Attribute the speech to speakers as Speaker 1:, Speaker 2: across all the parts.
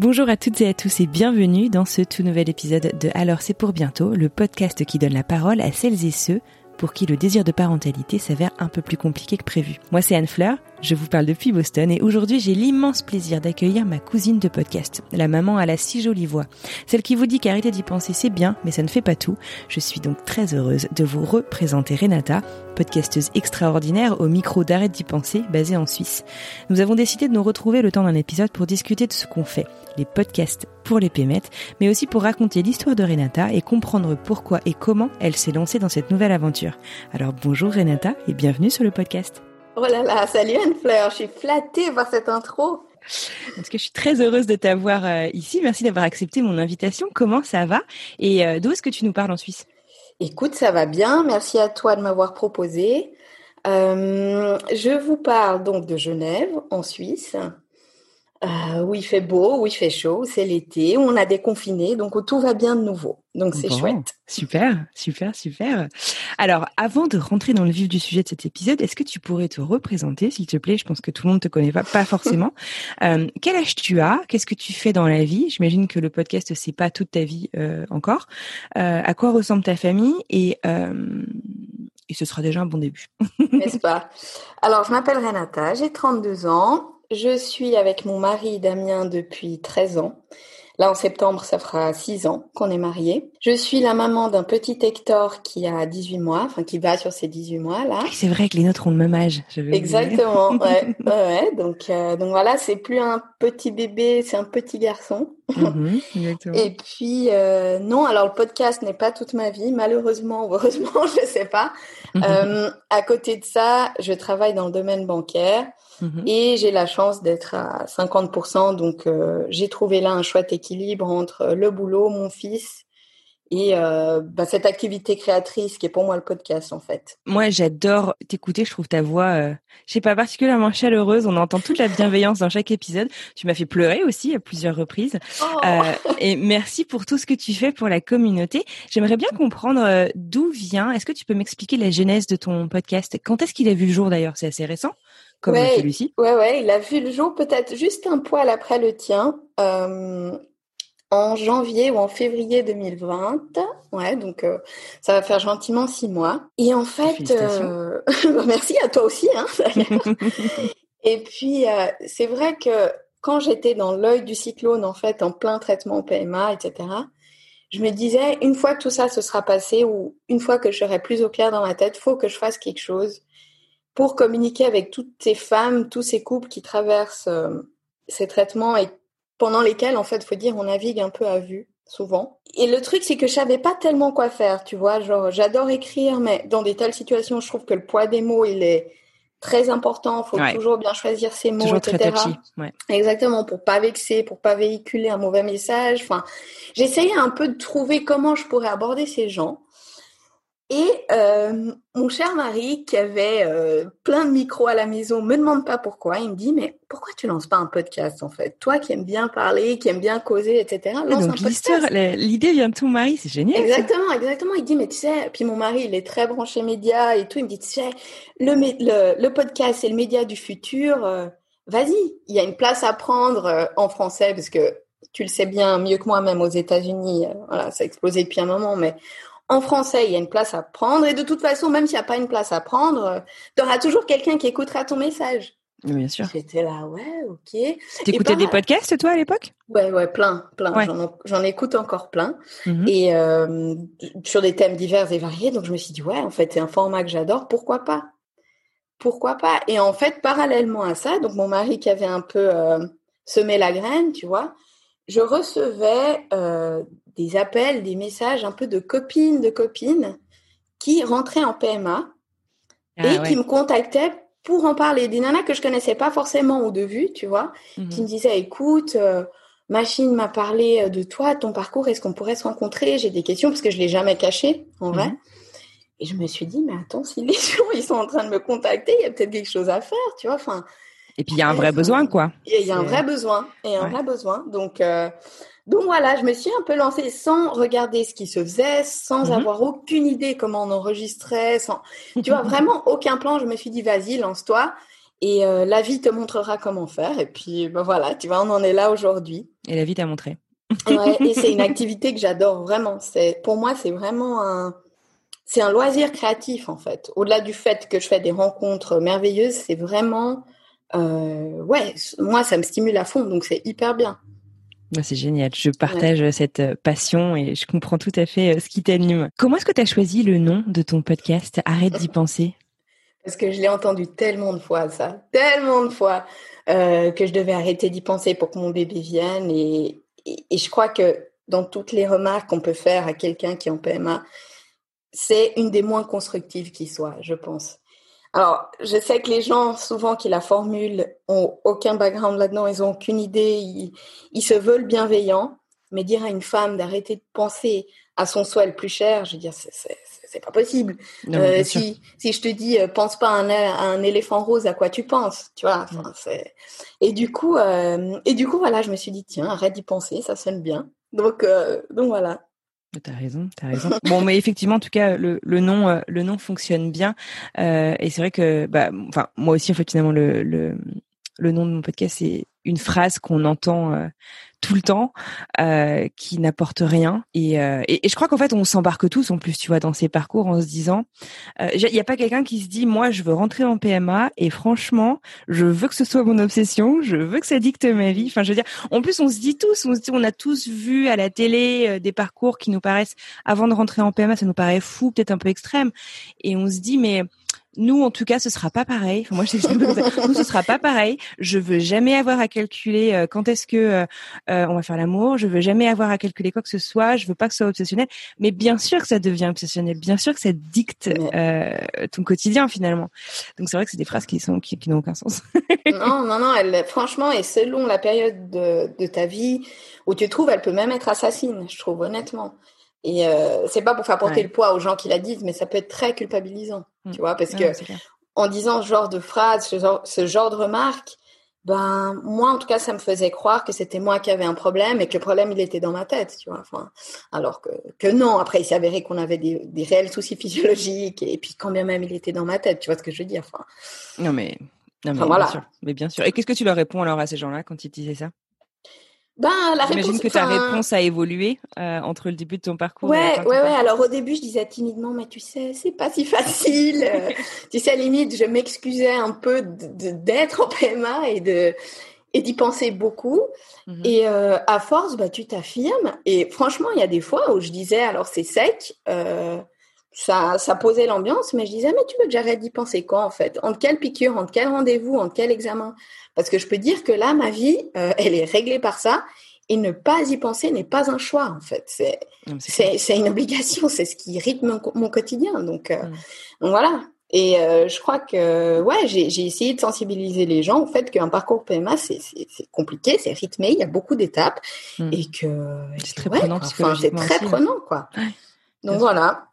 Speaker 1: Bonjour à toutes et à tous et bienvenue dans ce tout nouvel épisode de Alors c'est pour bientôt, le podcast qui donne la parole à celles et ceux pour qui le désir de parentalité s'avère un peu plus compliqué que prévu. Moi c'est Anne Fleur, je vous parle depuis Boston et aujourd'hui j'ai l'immense plaisir d'accueillir ma cousine de podcast, la maman à la si jolie voix, celle qui vous dit qu'arrêter d'y penser c'est bien mais ça ne fait pas tout. Je suis donc très heureuse de vous représenter Renata, podcasteuse extraordinaire au micro d'Arrête d'y penser basée en Suisse. Nous avons décidé de nous retrouver le temps d'un épisode pour discuter de ce qu'on fait, les podcasts pour les pémettes, mais aussi pour raconter l'histoire de Renata et comprendre pourquoi et comment elle s'est lancée dans cette nouvelle aventure. Alors bonjour Renata et bienvenue sur le podcast.
Speaker 2: Oh là là, salut Anne-Fleur, je suis flattée par cette intro.
Speaker 1: Parce que je suis très heureuse de t'avoir euh, ici. Merci d'avoir accepté mon invitation. Comment ça va? Et euh, d'où est-ce que tu nous parles en Suisse?
Speaker 2: Écoute, ça va bien. Merci à toi de m'avoir proposé. Euh, je vous parle donc de Genève, en Suisse. Euh, où il fait beau, où il fait chaud, c'est l'été, où on a déconfiné, donc où tout va bien de nouveau. Donc c'est chouette.
Speaker 1: Super, super, super. Alors, avant de rentrer dans le vif du sujet de cet épisode, est-ce que tu pourrais te représenter, s'il te plaît? Je pense que tout le monde te connaît pas, pas forcément. euh, quel âge tu as? Qu'est-ce que tu fais dans la vie? J'imagine que le podcast c'est pas toute ta vie euh, encore. Euh, à quoi ressemble ta famille? Et euh, et ce sera déjà un bon début.
Speaker 2: N'est-ce pas? Alors, je m'appelle Renata, j'ai 32 ans. Je suis avec mon mari Damien depuis 13 ans. Là, en septembre, ça fera 6 ans qu'on est mariés. Je suis la maman d'un petit Hector qui a 18 mois, enfin qui va sur ses 18 mois là.
Speaker 1: C'est vrai que les nôtres ont le même âge.
Speaker 2: Je Exactement, ouais, ouais, Donc, euh, donc voilà, c'est plus un petit bébé, c'est un petit garçon.
Speaker 1: Mmh,
Speaker 2: Et puis euh, non, alors le podcast n'est pas toute ma vie, malheureusement ou heureusement, je sais pas. Mmh. Euh, à côté de ça, je travaille dans le domaine bancaire. Mmh. Et j'ai la chance d'être à 50%, donc euh, j'ai trouvé là un chouette équilibre entre le boulot, mon fils et euh, bah, cette activité créatrice qui est pour moi le podcast en fait.
Speaker 1: Moi j'adore t'écouter, je trouve ta voix, euh, je sais pas particulièrement chaleureuse. On entend toute la bienveillance dans chaque épisode. Tu m'as fait pleurer aussi à plusieurs reprises.
Speaker 2: Oh.
Speaker 1: Euh, et merci pour tout ce que tu fais pour la communauté. J'aimerais bien comprendre d'où vient. Est-ce que tu peux m'expliquer la genèse de ton podcast? Quand est-ce qu'il a vu le jour d'ailleurs? C'est assez récent? Comme
Speaker 2: ouais,
Speaker 1: celui-ci.
Speaker 2: Ouais, ouais, il a vu le jour peut-être juste un poil après le tien, euh, en janvier ou en février 2020. Ouais, donc euh, ça va faire gentiment six mois. Et en fait, euh... merci à toi aussi. Hein, Et puis, c'est vrai que quand j'étais dans l'œil du cyclone, en fait, en plein traitement PMA, etc., je me disais, une fois que tout ça se sera passé, ou une fois que je serai plus au clair dans ma tête, faut que je fasse quelque chose pour communiquer avec toutes ces femmes, tous ces couples qui traversent euh, ces traitements et pendant lesquels, en fait, faut dire, on navigue un peu à vue, souvent. Et le truc, c'est que je savais pas tellement quoi faire, tu vois. Genre, j'adore écrire, mais dans des telles situations, je trouve que le poids des mots, il est très important. Faut
Speaker 1: Ouais.
Speaker 2: toujours bien choisir ses mots,
Speaker 1: Toujours
Speaker 2: etc.
Speaker 1: très touchy. Ouais.
Speaker 2: Exactement, pour pas vexer, pour pas véhiculer un mauvais message. Enfin, j'essayais un peu de trouver comment je pourrais aborder ces gens. Et euh, mon cher mari, qui avait euh, plein de micros à la maison, me demande pas pourquoi. Il me dit, mais pourquoi tu lances pas un podcast en fait? Toi qui aimes bien parler, qui aimes bien causer, etc. Lance un
Speaker 1: donc
Speaker 2: podcast.
Speaker 1: l'idée vient de ton mari, c'est génial. ça.
Speaker 2: Exactement, exactement. Il dit, mais tu sais, puis mon mari, il est très branché média et tout. Il me dit, tu sais, le, le, le podcast, c'est le média du futur. euh, Vas-y, il y a une place à prendre euh, en français parce que tu le sais bien mieux que moi, même aux États-Unis, euh, voilà, ça a explosé depuis un moment, mais en français, il y a une place à prendre. Et de toute façon, même s'il n'y a pas une place à prendre, tu auras toujours quelqu'un qui écoutera ton message.
Speaker 1: Oui, Bien sûr.
Speaker 2: J'étais là, ouais, ok.
Speaker 1: T'écoutais des podcasts toi à l'époque?
Speaker 2: Ouais, ouais, plein, plein.
Speaker 1: Ouais.
Speaker 2: J'en, j'en écoute encore plein.
Speaker 1: Mhm.
Speaker 2: Et euh, sur des thèmes divers et variés. Donc je me suis dit, ouais, en fait, c'est un format que j'adore, pourquoi pas? Pourquoi pas? Et en fait, parallèlement à ça, donc mon mari qui avait un peu euh, semé la graine, tu vois, je recevais euh, des appels, des messages un peu de copines, de copines qui rentraient en PMA ah et qui me contactaient pour en parler. Des nanas que je connaissais pas forcément au de vue, tu vois, qui mhm. me disaient, écoute, euh, Machine m'a parlé de toi, ton parcours, est-ce qu'on pourrait se rencontrer? J'ai des questions parce que je l'ai jamais caché, en vrai. Mhm. Et je me suis dit, mais attends, si les gens ils sont en train de me contacter, il y a peut-être quelque chose à faire, tu vois. Enfin.
Speaker 1: Et puis il y a un vrai besoin, quoi.
Speaker 2: Il y a un vrai besoin et un vrai besoin. Donc, euh, donc voilà, je me suis un peu lancée sans regarder ce qui se faisait, sans mhm. avoir aucune idée comment on enregistrait, sans, tu vois, vraiment aucun plan. Je me suis dit, vas-y, lance-toi. Et euh, la vie te montrera comment faire. Et puis, ben voilà, tu vois, on en est là aujourd'hui.
Speaker 1: Et la vie t'a montré.
Speaker 2: ouais, et c'est une activité que j'adore vraiment. C'est, pour moi, c'est vraiment un, c'est un loisir créatif en fait. Au-delà du fait que je fais des rencontres merveilleuses, c'est vraiment, euh, ouais, moi ça me stimule à fond, donc c'est hyper bien.
Speaker 1: C'est génial. Je partage cette euh, passion et je comprends tout à fait euh, ce qui t'anime. Comment est-ce que tu as choisi le nom de ton podcast? Arrête d'y penser
Speaker 2: Parce que je l'ai entendu tellement de fois, ça, tellement de fois, euh, que je devais arrêter d'y penser pour que mon bébé vienne. Et, et, je crois que dans toutes les remarques qu'on peut faire à quelqu'un qui est en PMA, c'est une des moins constructives qui soit, je pense. Alors, je sais que les gens, souvent, qui la formulent, ont aucun background là-dedans, ils ont aucune idée, ils, se veulent bienveillants, mais dire à une femme d'arrêter de penser à son soi le plus cher, je veux dire, c'est pas possible. Euh, si, si je te dis, euh, pense pas à un, éléphant rose, à quoi tu penses, tu vois? Et du coup, euh, et du coup, voilà, je me suis dit, tiens, arrête d'y penser, ça sonne bien. Donc, donc voilà.
Speaker 1: T'as raison, t'as raison. bon, mais effectivement, en tout cas, le, le nom, euh, le nom fonctionne bien. Euh, et c'est vrai que, bah, enfin, moi aussi, en fait, finalement, le, le, le nom de mon podcast, c'est une phrase qu'on entend euh, tout le temps, euh, qui n'apporte rien. Euh, et, et, je crois qu'en fait, on s'embarque tous en plus, tu vois, dans ces parcours en se disant, il n'y a pas quelqu'un qui se dit, moi, je veux rentrer en PMA et franchement, je veux que ce soit mon obsession, je veux que ça dicte ma vie. Enfin, je veux dire, en plus, on se dit tous, on se dit, on a tous vu à la télé des parcours qui nous paraissent, avant de rentrer en PMA, ça nous paraît fou, peut-être un peu extrême, et on se dit, mais nous, en tout cas, ce sera pas pareil. moi, je nous, ce sera pas pareil. Je veux jamais avoir à calculer euh, quand est-ce que euh, euh, on va faire l'amour. Je veux jamais avoir à calculer quoi que ce soit. Je veux pas que ce soit obsessionnel. Mais bien sûr que ça devient obsessionnel. Bien sûr que ça dicte ton quotidien finalement. Donc c'est vrai que c'est des phrases qui sont qui, n'ont aucun sens.
Speaker 2: non, non, non. Elle, franchement, et selon la période de, de ta vie où tu te trouves, elle peut même être assassine. Je trouve honnêtement. Et euh, c'est pas pour faire porter le poids aux gens qui la disent, mais ça peut être très culpabilisant, mm. tu vois, parce que en disant ce genre de phrase, ce genre, ce genre de remarque, ben moi en tout cas ça me faisait croire que c'était moi qui avais un problème et que le problème il était dans ma tête, tu vois. Enfin, alors que que non. Après il s'est avéré qu'on avait des, des réels soucis physiologiques et, puis quand bien même il était dans ma tête, tu vois ce que je veux dire. Enfin.
Speaker 1: Non mais non mais bien sûr. Mais bien sûr. Et qu'est-ce que tu leur réponds alors à ces gens-là quand ils disaient ça?
Speaker 2: Ben, la
Speaker 1: J'imagine que ta réponse a évolué euh, entre le début de ton parcours.
Speaker 2: Ouais, ouais, ouais. Alors au début, je disais timidement, mais tu sais, c'est pas si facile. Euh, tu sais, à la limite, je m'excusais un peu d'être en PMA et de et d'y penser beaucoup. Mhm. Et euh, à force, bah, tu t'affirmes. Et franchement, il y a des fois où je disais, alors c'est sec, ça, ça posait l'ambiance, mais je disais, mais tu veux que j'arrête d'y penser quoi en fait? Entre quelle piqûre, entre quel rendez-vous, entre quel examen? Parce que je peux dire que là, ma vie, euh, elle est réglée par ça. Et ne pas y penser n'est pas un choix en fait. C'est c'est une obligation, c'est ce qui rythme mon, quotidien. Donc, euh, donc voilà. Et euh, je crois que ouais, j'ai essayé de sensibiliser les gens au fait qu'un parcours PMA c'est compliqué, c'est rythmé, il y a beaucoup d'étapes
Speaker 1: mmh.
Speaker 2: et que
Speaker 1: c'est très prenant
Speaker 2: c'est très hein. prenant quoi. Donc voilà.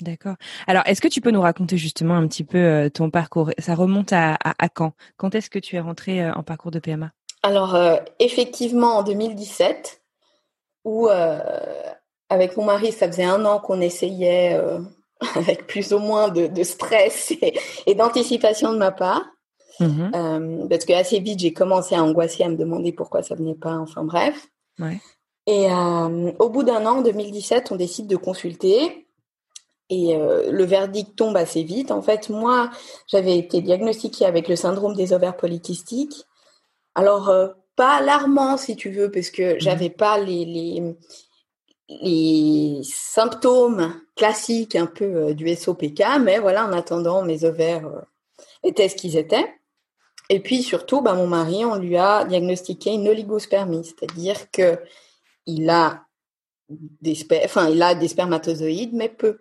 Speaker 1: D'accord. Alors, est-ce que tu peux nous raconter justement un petit peu euh, ton parcours? Ça remonte à, à, quand? Quand est-ce que tu es rentrée euh, en parcours de PMA
Speaker 2: Alors, euh, effectivement, en 2017, où avec mon mari, ça faisait un an qu'on essayait, avec plus ou moins de, stress et, d'anticipation de ma part. Mmh parce que assez vite, j'ai commencé à angoisser, à me demander pourquoi ça venait pas. Enfin bref.
Speaker 1: Ouais.
Speaker 2: Et au bout d'un an, en 2017, on décide de consulter. Et euh, le verdict tombe assez vite. En fait, moi, j'avais été diagnostiquée avec le syndrome des ovaires polykystiques. Alors, euh, pas alarmant, si tu veux, parce que mhm. j'avais pas les, les, les, symptômes classiques un peu euh, du SOPK, mais voilà, en attendant, mes ovaires étaient ce qu'ils étaient. Et puis surtout, bah, mon mari, on lui a diagnostiqué une oligospermie, c'est-à-dire que il a des, enfin, il a des spermatozoïdes, mais peu.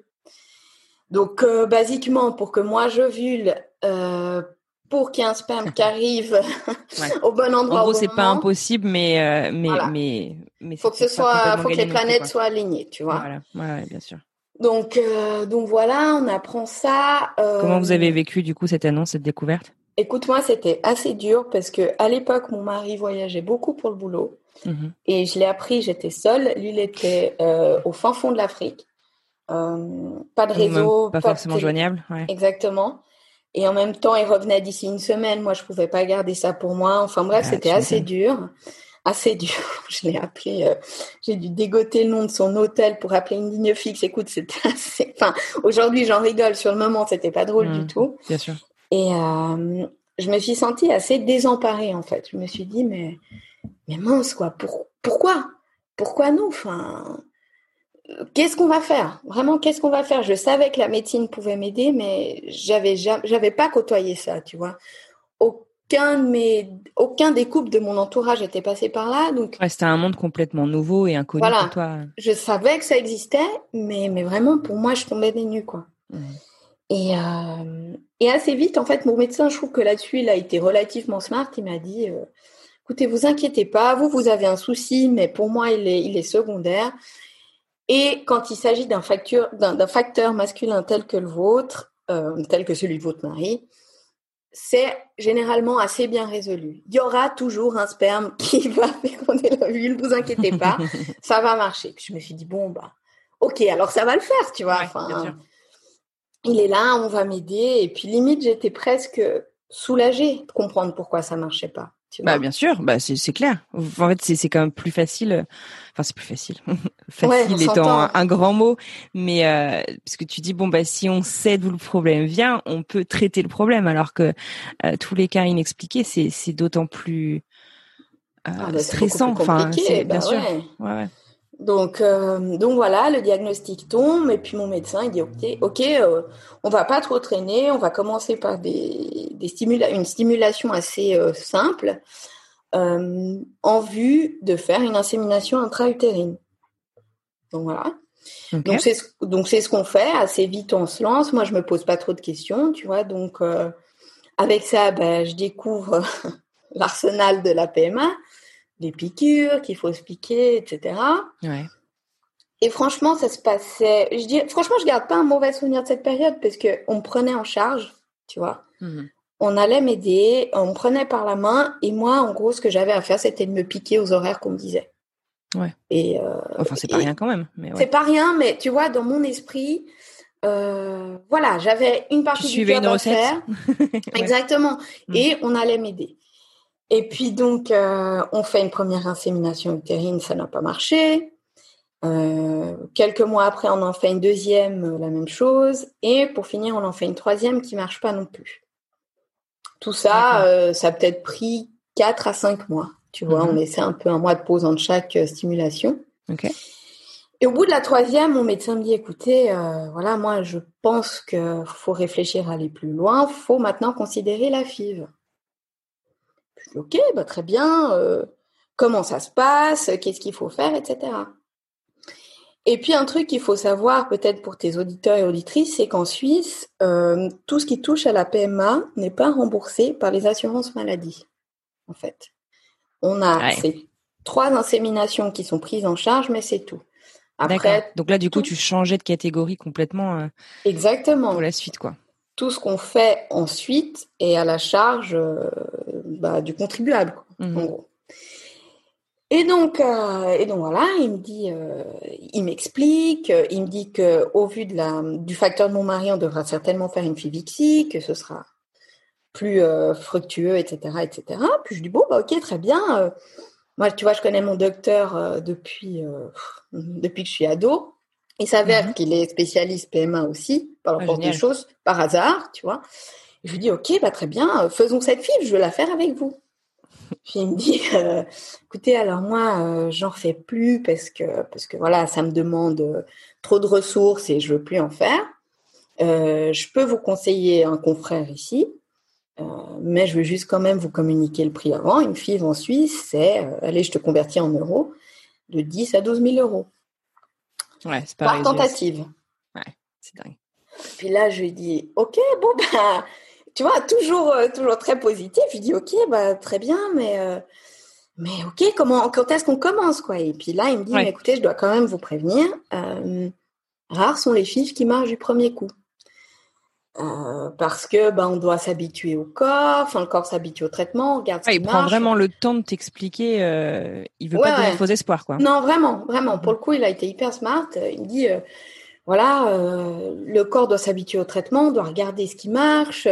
Speaker 2: Donc, euh, basiquement, pour que moi j'ovule, euh, pour qu'il y ait un sperme qui arrive au bon endroit.
Speaker 1: En gros, c'est pas impossible, mais euh, mais mais mais
Speaker 2: faut que ce soit, faut que les planètes soient alignées, tu vois.
Speaker 1: Voilà, ouais, bien sûr.
Speaker 2: Donc donc voilà, on apprend ça.
Speaker 1: Comment vous avez vécu du coup cette annonce, cette découverte?
Speaker 2: Écoute, moi, c'était assez dur parce que à l'époque, mon mari voyageait beaucoup pour le boulot. Mhm. Et je l'ai appris, j'étais seule. Lui, il était au fin fond de l'Afrique. Euh, pas de réseau.
Speaker 1: pas, forcément joignable.
Speaker 2: Exactement. Et en même temps, il revenait d'ici une semaine. Moi, je pouvais pas garder ça pour moi. Enfin bref, ah, c'était assez dur. Assez dur. Je l'ai appelé. Euh, j'ai dû dégoter le nom de son hôtel pour appeler une ligne fixe. Écoute, c'était assez. Enfin, aujourd'hui, j'en rigole. Sur le moment, c'était pas drôle du mmh, tout.
Speaker 1: Bien sûr.
Speaker 2: Et euh, je me suis sentie assez désemparée en fait. Je me suis dit mais mais mince quoi. Pour, pourquoi? Pourquoi nous? Enfin, qu'est-ce qu'on va faire? Vraiment, qu'est-ce qu'on va faire? Je savais que la médecine pouvait m'aider, mais j'avais j'avais pas côtoyé ça, tu vois. Aucun de mes, aucun des couples de mon entourage était passé par là, donc.
Speaker 1: c'était un monde complètement nouveau et inconnu pour toi.
Speaker 2: Je savais que ça existait, mais mais vraiment pour moi, je tombais des nues, quoi. Et euh, et assez vite, en fait, mon médecin, je trouve que là-dessus, il a été relativement smart. Il m'a dit. Euh, écoutez, vous inquiétez pas, vous, vous avez un souci, mais pour moi, il est, il est secondaire. Et quand il s'agit d'un facteur, masculin tel que le vôtre, euh, tel que celui de votre mari, c'est généralement assez bien résolu. Il y aura toujours un sperme qui va féconder ne vous inquiétez pas, ça va marcher. Puis je me suis dit bon bah, ok, alors ça va le faire, tu vois. enfin, il est là, on va m'aider. Et puis limite, j'étais presque soulagée de comprendre pourquoi ça marchait pas.
Speaker 1: Bah bien sûr, bah c'est clair. En fait, c'est quand même plus facile. Euh, enfin, c'est plus facile. facile étant un, grand mot, mais euh, parce que tu dis bon bah si on sait d'où le problème vient, on peut traiter le problème, alors que euh, tous les cas inexpliqués, c'est c'est d'autant plus euh, ah, bah, stressant. Enfin, bien bah sûr. Ouais, ouais.
Speaker 2: Donc, euh, donc voilà, le diagnostic tombe et puis mon médecin il dit ok, ok, euh, on va pas trop traîner, on va commencer par des, des stimula une stimulation assez euh, simple en vue de faire une insémination intra-utérine. Donc voilà. Donc c'est donc c'est ce qu'on fait assez vite on se lance. Moi je me pose pas trop de questions, tu vois. Donc avec ça, ben, je découvre l'arsenal de la PMA les piqûres qu'il faut se piquer, etc. Et franchement, ça se passait. Je dis, franchement, je garde pas un mauvais souvenir de cette période parce que on me prenait en charge, tu vois. Mhm. On allait m'aider, on me prenait par la main et moi, en gros, ce que j'avais à faire, c'était de me piquer aux horaires qu'on me disait.
Speaker 1: Ouais. Et euh, enfin, c'est pas rien quand même.
Speaker 2: C'est pas rien, mais tu vois, dans mon esprit, euh, voilà, j'avais une partie
Speaker 1: du job une à faire.
Speaker 2: Exactement. Mm. Et on allait m'aider. Et puis donc, euh, on fait une première insémination utérine, ça n'a pas marché. Euh, quelques mois après, on en fait une deuxième, euh, la même chose. Et pour finir, on en fait une troisième qui marche pas non plus. Tout ça, ça a peut-être pris 4 à 5 mois. Tu vois, on mhm. essaie un peu un mois de pause entre chaque stimulation. Et au bout de la troisième, mon médecin me dit, écoutez, voilà, moi, je pense qu'il faut réfléchir à aller plus loin. Il faut maintenant considérer la FIV ok, bah très bien, euh, comment ça se passe, qu'est-ce qu'il faut faire, etc. Et puis un truc qu'il faut savoir peut-être pour tes auditeurs et auditrices, c'est qu'en Suisse, euh, tout ce qui touche à la PMA n'est pas remboursé par les assurances maladie. En fait, on a ces trois inséminations qui sont prises en charge, mais c'est tout.
Speaker 1: Après, donc là du coup, tu changeais de catégorie complètement. Euh,
Speaker 2: Exactement.
Speaker 1: Pour la suite, quoi
Speaker 2: tout ce qu'on fait ensuite est à la charge euh, bah, du contribuable, mhm. en gros. Et donc, euh, et donc voilà, il me dit, euh, il m'explique, il me dit que au vu de la, du facteur de mon mari, on devra certainement faire une FIVIXI, que ce sera plus fructueux, etc., etc. Puis je dis bon, bah ok, très bien. moi, tu vois, je connais mon docteur depuis depuis que je suis ado. Il s'avère mhm. qu'il est spécialiste PMA aussi, par la ah, des choses, par hasard, tu vois. je lui dis, ok, bah, très bien, euh, faisons cette fille, je veux la faire avec vous. Puis il me dit, euh, écoutez, alors moi, euh, j'en fais plus parce que, parce que voilà, ça me demande trop de ressources et je veux plus en faire. je peux vous conseiller un confrère ici, mais je veux juste quand même vous communiquer le prix avant. Une fille en Suisse, c'est, allez, je te convertis en euros, de 10 à 12 000 euros.
Speaker 1: Ouais, c'est
Speaker 2: Par tentative.
Speaker 1: Ouais, c'est dingue.
Speaker 2: Puis là, je lui dis, ok, bon bah, tu vois, toujours, toujours très positif. Je lui dis, ok, bah très bien, mais mais ok, comment, quand est-ce qu'on commence quoi? Et puis là, il me dit, écoutez, je dois quand même vous prévenir, euh, rares sont les filles qui marchent du premier coup. Euh, parce que ben on doit s'habituer au corps, enfin le corps s'habitue au traitement, on regarde.
Speaker 1: il prend vraiment le temps de t'expliquer. Euh, il veut pas donner faux espoirs, quoi.
Speaker 2: Non, vraiment, vraiment. Pour le coup, il a été hyper smart. Il me dit, voilà, le corps doit s'habituer au traitement, on doit regarder ce qui marche.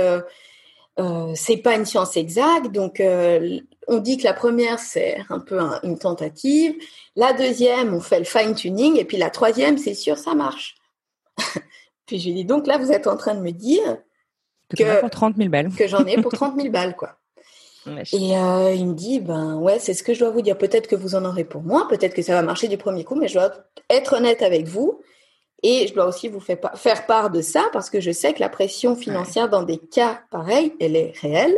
Speaker 2: Euh, c'est pas une science exacte, donc euh, on dit que la première c'est un peu une tentative, la deuxième on fait le fine tuning et puis la troisième c'est sûr ça marche. puis je lui dis donc là vous êtes en train de me dire
Speaker 1: que, pour 30 000 balles.
Speaker 2: que j'en ai pour 30 000 balles quoi. Et euh, il me dit ben ouais c'est ce que je dois vous dire peut-être que vous en aurez pour moi peut-être que ça va marcher du premier coup mais je dois être honnête avec vous et je dois aussi vous faire part de ça parce que je sais que la pression financière dans des cas pareils, elle est réelle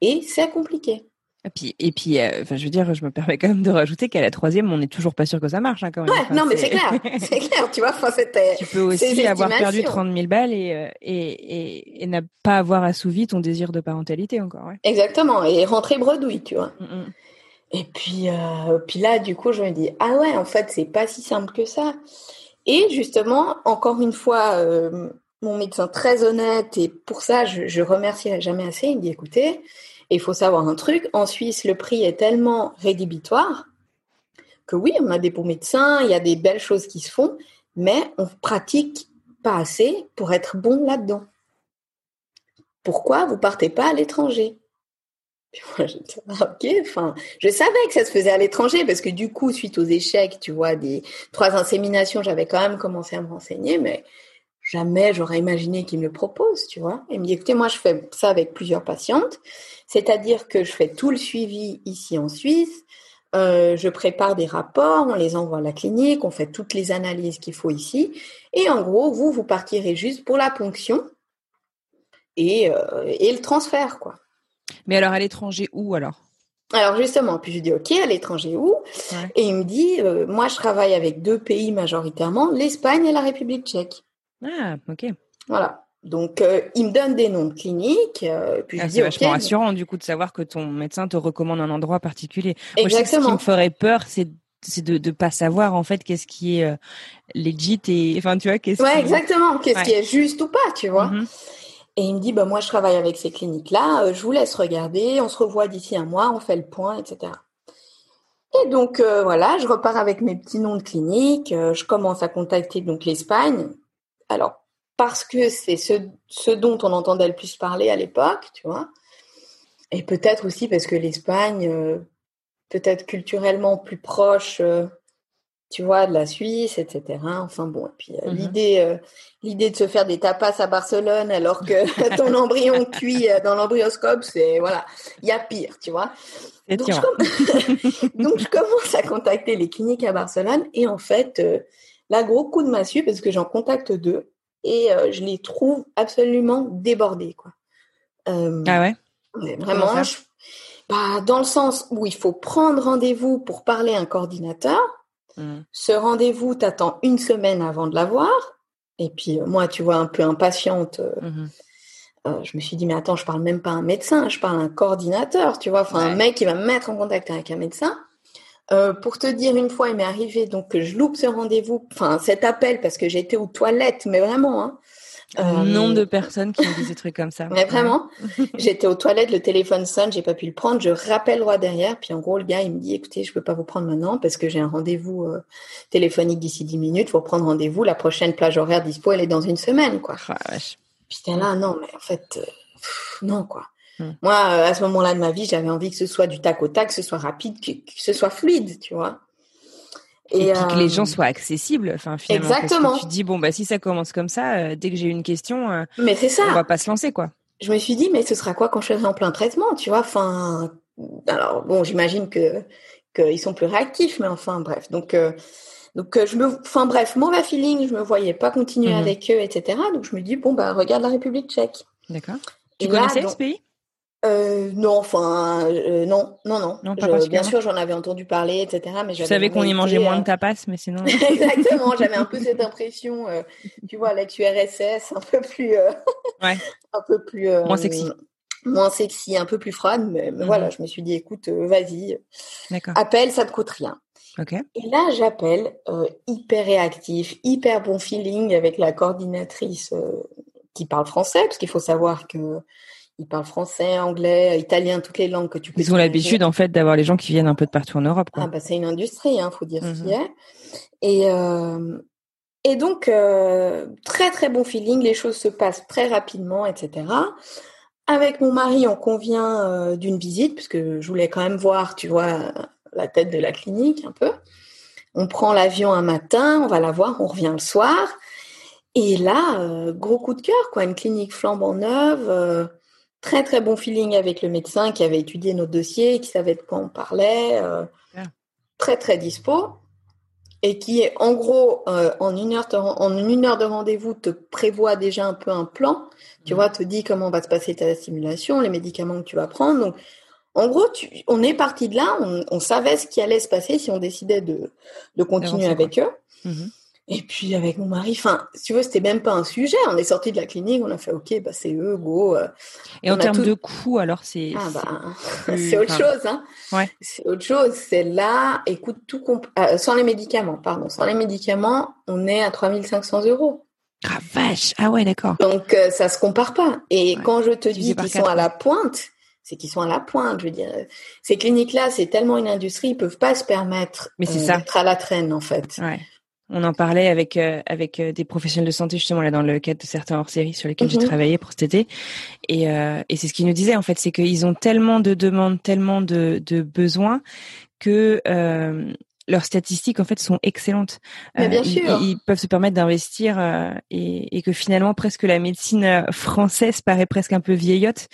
Speaker 2: et c'est compliqué.
Speaker 1: Et puis, et puis euh, je veux dire, je me permets quand même de rajouter qu'à la troisième, on n'est toujours pas sûr que ça marche hein, quand même.
Speaker 2: Ouais, non, mais c'est clair, c'est clair, tu vois.
Speaker 1: Tu peux aussi avoir perdu 30 000 balles et euh, et, et, et n'a pas avoir assouvi ton désir de parentalité encore. Ouais.
Speaker 2: Exactement, et rentrer bredouille, tu vois. Mm, mm. Et puis, euh, puis là, du coup, je me dis ah ouais, en fait, c'est pas si simple que ça. Et justement, encore une fois, euh, mon médecin très honnête, et pour ça, je, je remercierai jamais assez, il me dit, écoutez, il faut savoir un truc, en Suisse, le prix est tellement rédhibitoire que oui, on a des beaux médecins, il y a des belles choses qui se font, mais on pratique pas assez pour être bon là-dedans. Pourquoi vous partez pas à l'étranger? Je ok, enfin, je savais que ça se faisait à l'étranger parce que du coup, suite aux échecs, tu vois, des trois inséminations, j'avais quand même commencé à me renseigner, mais jamais j'aurais imaginé qu'il me le propose, tu vois. Il me dit, écoutez, moi, je fais ça avec plusieurs patientes, c'est-à-dire que je fais tout le suivi ici en Suisse, euh, je prépare des rapports, on les envoie à la clinique, on fait toutes les analyses qu'il faut ici, et en gros, vous, vous partirez juste pour la ponction et, euh, et le transfert, quoi.
Speaker 1: Mais alors à l'étranger où alors?
Speaker 2: Alors justement, puis je dis ok, à l'étranger où? Et il me dit, euh, moi je travaille avec deux pays majoritairement, l'Espagne et la République tchèque.
Speaker 1: Ah, ok.
Speaker 2: Voilà. Donc euh, il me donne des noms de cliniques.
Speaker 1: Euh, puis ah, c'est vachement rassurant du coup de savoir que ton médecin te recommande un endroit particulier. Exactement. ce qui me ferait peur, c'est c'est de ne pas savoir en fait qu'est-ce qui est legit et enfin tu vois qu'est-ce
Speaker 2: ouais exactement qu'est-ce qui est juste ou pas tu vois mm-hmm. Et il me dit, bah, moi, je travaille avec ces cliniques-là, euh, je vous laisse regarder, on se revoit d'ici un mois, on fait le point, etc. Et donc, euh, voilà, je repars avec mes petits noms de cliniques, euh, je commence à contacter donc l'Espagne. Alors, parce que c'est ce, dont on entendait le plus parler à l'époque, tu vois. Et peut-être aussi parce que l'Espagne, peut-être culturellement plus proche tu vois, de la Suisse, etc. Enfin bon, et puis euh, mmh l'idée, euh, l'idée de se faire des tapas à Barcelone alors que ton embryon cuit euh, dans l'embryoscope, c'est voilà, il y a pire, tu vois. Donc je, Donc je, commence à contacter les cliniques à Barcelone et en fait, là gros coup de massue parce que j'en contacte deux et je les trouve absolument débordés, quoi.
Speaker 1: ah ouais?
Speaker 2: Vraiment, bah, dans le sens où il faut prendre rendez-vous pour parler à un coordinateur Mm. Ce rendez-vous, t'attends une semaine avant de l'avoir. Et puis, euh, moi, tu vois, un peu impatiente, euh, euh, je me suis dit, mais attends, je parle même pas à un médecin, je parle à un coordinateur, tu vois, enfin, un mec qui va me mettre en contact avec un médecin. Pour te dire, une fois, il m'est arrivé donc que je loupe ce rendez-vous, enfin cet appel parce que j'étais aux toilettes, mais vraiment, hein,
Speaker 1: un nombre de personnes qui ont dit des trucs comme ça.
Speaker 2: Mais vraiment, j'étais aux toilettes, le téléphone sonne, j'ai pas pu le prendre, je rappelle droit derrière, puis en gros le gars il me dit écoutez, je peux pas vous prendre maintenant parce que j'ai un rendez-vous euh, téléphonique d'ici 10 minutes, faut prendre rendez-vous, la prochaine plage horaire dispo elle est dans une semaine quoi. Ah, Puis là non mais en fait euh, non quoi. Hmm. Moi euh, à ce moment-là de ma vie, j'avais envie que ce soit du tac au tac, que ce soit rapide, que ce soit fluide, tu vois.
Speaker 1: Et, puis que les gens euh, soient accessibles. Enfin, finalement,
Speaker 2: exactement.
Speaker 1: tu dis bon bah si ça commence comme ça, euh, dès que j'ai une question, euh,
Speaker 2: mais c'est ça.
Speaker 1: On va pas se lancer quoi.
Speaker 2: Je me suis dit mais ce sera quoi quand je serai en plein traitement, tu vois? Enfin, alors bon, j'imagine que qu'ils sont plus réactifs, mais enfin bref. Donc donc je me, enfin bref, mauvais feeling, je me voyais pas continuer mhm. avec eux, etc. Donc je me dis bon bah regarde la République Tchèque.
Speaker 1: D'accord. Tu connaissais ce pays?
Speaker 2: Euh, non, enfin, euh, non, non, non.
Speaker 1: non pas
Speaker 2: bien sûr, j'en avais entendu parler, etc. Mais
Speaker 1: je savais qu'on y mangeait moins de tapas, mais sinon.
Speaker 2: Exactement, j'avais un peu cette impression, tu vois, l'ex-URSS, un peu plus,
Speaker 1: ouais.
Speaker 2: un peu plus
Speaker 1: moins sexy,
Speaker 2: moins sexy, un peu plus froide. Mais, mais voilà, mhm. je me suis dit, écoute, vas-y, appelle, ça te coûte rien. Et là, j'appelle, hyper réactif, hyper bon feeling avec la coordinatrice qui parle français, parce qu'il faut savoir que ils parlent français, anglais, italien, toutes les langues que tu peux.
Speaker 1: Ils ont l'habitude en fait d'avoir les gens qui viennent un peu de partout en Europe.
Speaker 2: Ah bah c'est une industrie, hein, faut dire ce qui mhm. est. Et euh, et donc euh, très très bon feeling, les choses se passent très rapidement, etc. Avec mon mari, on convient euh, d'une visite puisque je voulais quand même voir, tu vois, la tête de la clinique un peu. On prend l'avion un matin, on va la voir, on revient le soir. Et là, gros coup de cœur, quoi, une clinique flambant neuve très très bon feeling avec le médecin qui avait étudié notre dossier, qui savait de quoi on parlait, euh, très très dispo, et qui est en gros euh, en une heure en une heure de rendez-vous te prévoit déjà un peu un plan, tu vois, te dit comment va se passer ta stimulation, les médicaments que tu vas prendre. Donc en gros, tu, on est parti de là, on, savait ce qui allait se passer si on décidait de, de continuer avec eux. Mmh et puis avec mon mari, enfin, si tu veux, c'était même pas un sujet. On est sorti de la clinique, on a fait OK, bah c'est eux, go. Euh.
Speaker 1: Et en termes de coût, alors c'est
Speaker 2: ah, bah, c'est autre chose, hein.
Speaker 1: Ouais.
Speaker 2: C'est autre chose. C'est là, écoute, tout euh, sans les médicaments, pardon, sans les médicaments, on est à 3500 euros.
Speaker 1: Ah vache, ah ouais, d'accord.
Speaker 2: Donc euh, ça se compare pas. Et quand je te dis qu'ils sont à la pointe, c'est qu'ils sont à la pointe. Je veux dire, ces cliniques-là, c'est tellement une industrie, ils peuvent pas se permettre
Speaker 1: ça.
Speaker 2: d'être à la traîne en fait.
Speaker 1: Ouais. On en parlait avec euh, avec euh, des professionnels de santé justement là dans le cadre de certains hors-séries sur lesquels j'ai mhm. travaillé pour cet été et, euh, et c'est ce qu'ils nous disaient en fait c'est qu'ils ont tellement de demandes tellement de, de besoins que leurs statistiques en fait sont excellentes.
Speaker 2: bien euh, sûr.
Speaker 1: Ils, peuvent se permettre d'investir euh, et, que finalement presque la médecine euh, française paraît presque un peu vieillotte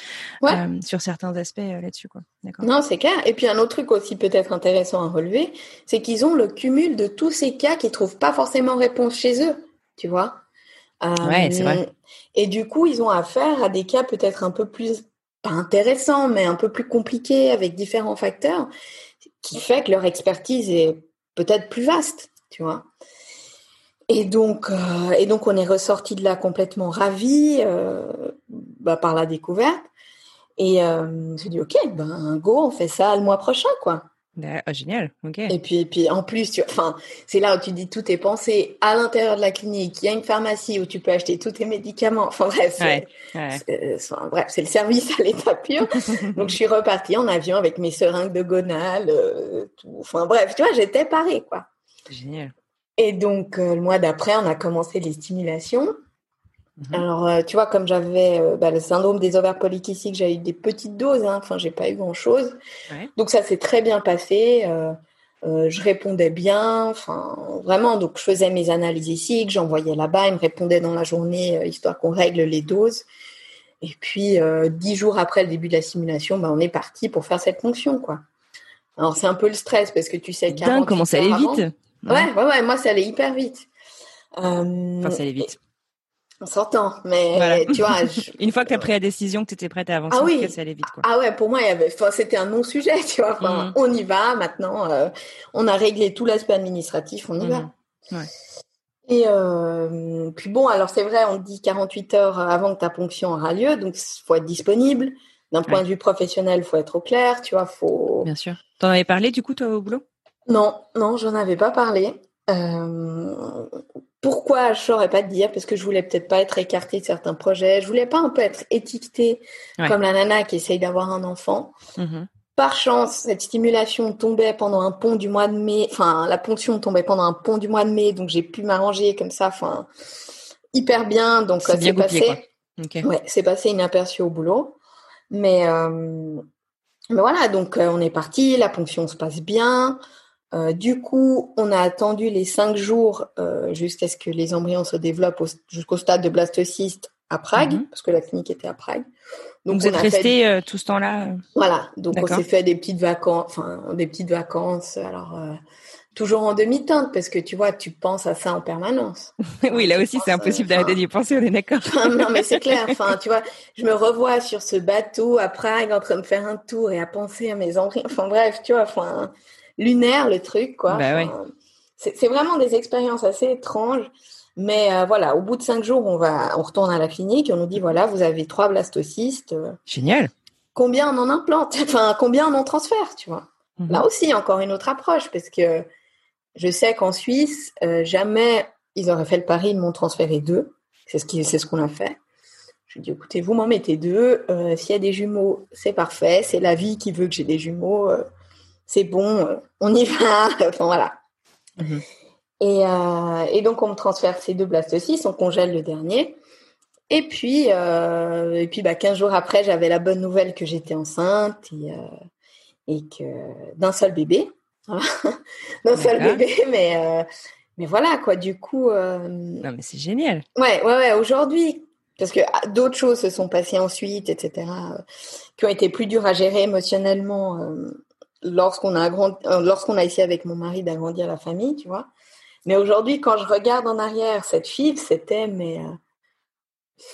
Speaker 1: sur certains aspects là-dessus quoi.
Speaker 2: Non, c'est clair. Et puis un autre truc aussi peut-être intéressant à relever, c'est qu'ils ont le cumul de tous ces cas qui trouvent pas forcément réponse chez eux, tu vois.
Speaker 1: ouais, c'est vrai.
Speaker 2: Et du coup, ils ont affaire à des cas peut-être un peu plus pas intéressants, mais un peu plus compliqués avec différents facteurs qui fait que leur expertise est peut-être plus vaste, tu vois. Et donc, euh, on est ressorti de là complètement ravis euh, bah, par la découverte. Et euh, je dit, ok, ben go, on fait ça le mois prochain, quoi.
Speaker 1: Ah, génial, ok.
Speaker 2: Et puis, et puis en plus, tu, enfin, c'est là où tu dis tout est pensé à l'intérieur de la clinique. Il y a une pharmacie où tu peux acheter tous tes médicaments. Enfin bref, c'est, bref, c'est le service à l'état pur. Donc je suis repartie en avion avec mes seringues de gonal, euh, tout. Enfin bref, tu vois, j'étais parée quoi.
Speaker 1: Génial.
Speaker 2: Et donc euh, le mois d'après, on a commencé les stimulations. Mhm. Alors, euh, tu vois, comme j'avais euh, bah, le syndrome des ovaires polykystiques, j'ai eu des petites doses. Hein. Enfin, j'ai pas eu grand-chose. Donc, ça s'est très bien passé. Euh, je répondais bien. Enfin, vraiment. Donc, je faisais mes analyses ici, que j'envoyais là-bas. Ils me répondaient dans la journée, histoire qu'on règle les doses. Et puis, dix jours après le début de la simulation, bah, on est parti pour faire cette fonction, quoi. Alors, c'est un peu le stress parce que tu sais.
Speaker 1: Dingue, comment ça allait vite.
Speaker 2: Ouais, ouais, ouais. Moi, ça allait hyper vite.
Speaker 1: enfin, ça allait vite.
Speaker 2: On s'entend, mais tu vois.
Speaker 1: Une fois que tu as pris la décision, que tu étais prête à avancer,
Speaker 2: ah oui.
Speaker 1: ça allait vite. Quoi.
Speaker 2: Ah ouais, pour moi, il y avait, c'était un non-sujet, tu vois. Enfin, mm. On y va maintenant. Euh, on a réglé tout l'aspect administratif, on y va.
Speaker 1: Ouais.
Speaker 2: Et euh, puis bon, alors c'est vrai, on dit 48 heures avant que ta ponction aura lieu, donc faut être disponible. D'un point de vue professionnel, faut être au clair, tu vois, faut.
Speaker 1: Bien sûr. T'en avais parlé du coup toi au boulot?
Speaker 2: Non, non, j'en avais pas parlé. Euh, pourquoi je saurais pas te dire parce que je voulais peut-être pas être écartée de certains projets. Je voulais pas un peu être étiquetée comme la nana qui essaye d'avoir un enfant. Mm-hmm. Par chance, cette stimulation tombait pendant un pont du mois de mai. Enfin, la ponction tombait pendant un pont du mois de mai, donc j'ai pu m'arranger comme ça. Enfin, hyper bien. Donc ça s'est passé. Ouais, c'est passé inaperçu au boulot. Mais euh, mais voilà, donc euh, on est parti. La ponction se passe bien. Euh, du coup, on a attendu les cinq jours euh, jusqu'à ce que les embryons se développent jusqu'au stade de blastocyste à Prague, mhm. parce que la clinique était à Prague.
Speaker 1: Donc, vous êtes resté euh, tout ce temps-là
Speaker 2: Voilà, donc on s'est fait des petites vacances, enfin des petites vacances. Alors toujours en demi-teinte parce que tu vois, tu penses à ça en permanence.
Speaker 1: oui, là aussi, c'est impossible d'arrêter d'y penser, on est d'accord.
Speaker 2: non, mais c'est clair. Enfin, tu vois, je me revois sur ce bateau à Prague en train de faire un tour et à penser à mes enfants. Enfin, bref, tu vois, enfin, lunaire le truc, quoi.
Speaker 1: Bah,
Speaker 2: c'est vraiment des expériences assez étranges. Mais euh, voilà, au bout de cinq jours, on va, on retourne à la clinique et on nous dit voilà, vous avez trois blastocystes. Euh,
Speaker 1: Génial.
Speaker 2: Combien on en implante? Enfin, combien on en transfère, tu vois? Mhm. Là aussi, encore une autre approche parce que je sais qu'en Suisse, euh, jamais ils auraient fait le pari de m'en transférer deux. C'est ce c'est ce qu'on a fait. Je dis écoutez, vous m'en mettez deux. S'il y a des jumeaux, c'est parfait. C'est la vie qui veut que j'ai des jumeaux. C'est bon, on y va. enfin voilà. Mhm. Euh, et, donc, on me transfère ces deux blastocytes, on congèle le dernier. Et puis, euh, et puis bah, 15 jours après, j'avais la bonne nouvelle que j'étais enceinte et, euh, que d'un seul bébé. d'un seul bébé, mais, mais voilà, quoi. Du coup.
Speaker 1: Non, mais c'est génial.
Speaker 2: Ouais, ouais, ouais. Aujourd'hui, parce que ah, d'autres choses se sont passées ensuite, etc., qui ont été plus dures à gérer émotionnellement lorsqu'on a lorsqu'on a essayé avec mon mari d'agrandir la famille, tu vois. Mais aujourd'hui, quand je regarde en arrière, cette fille, c'était mais euh,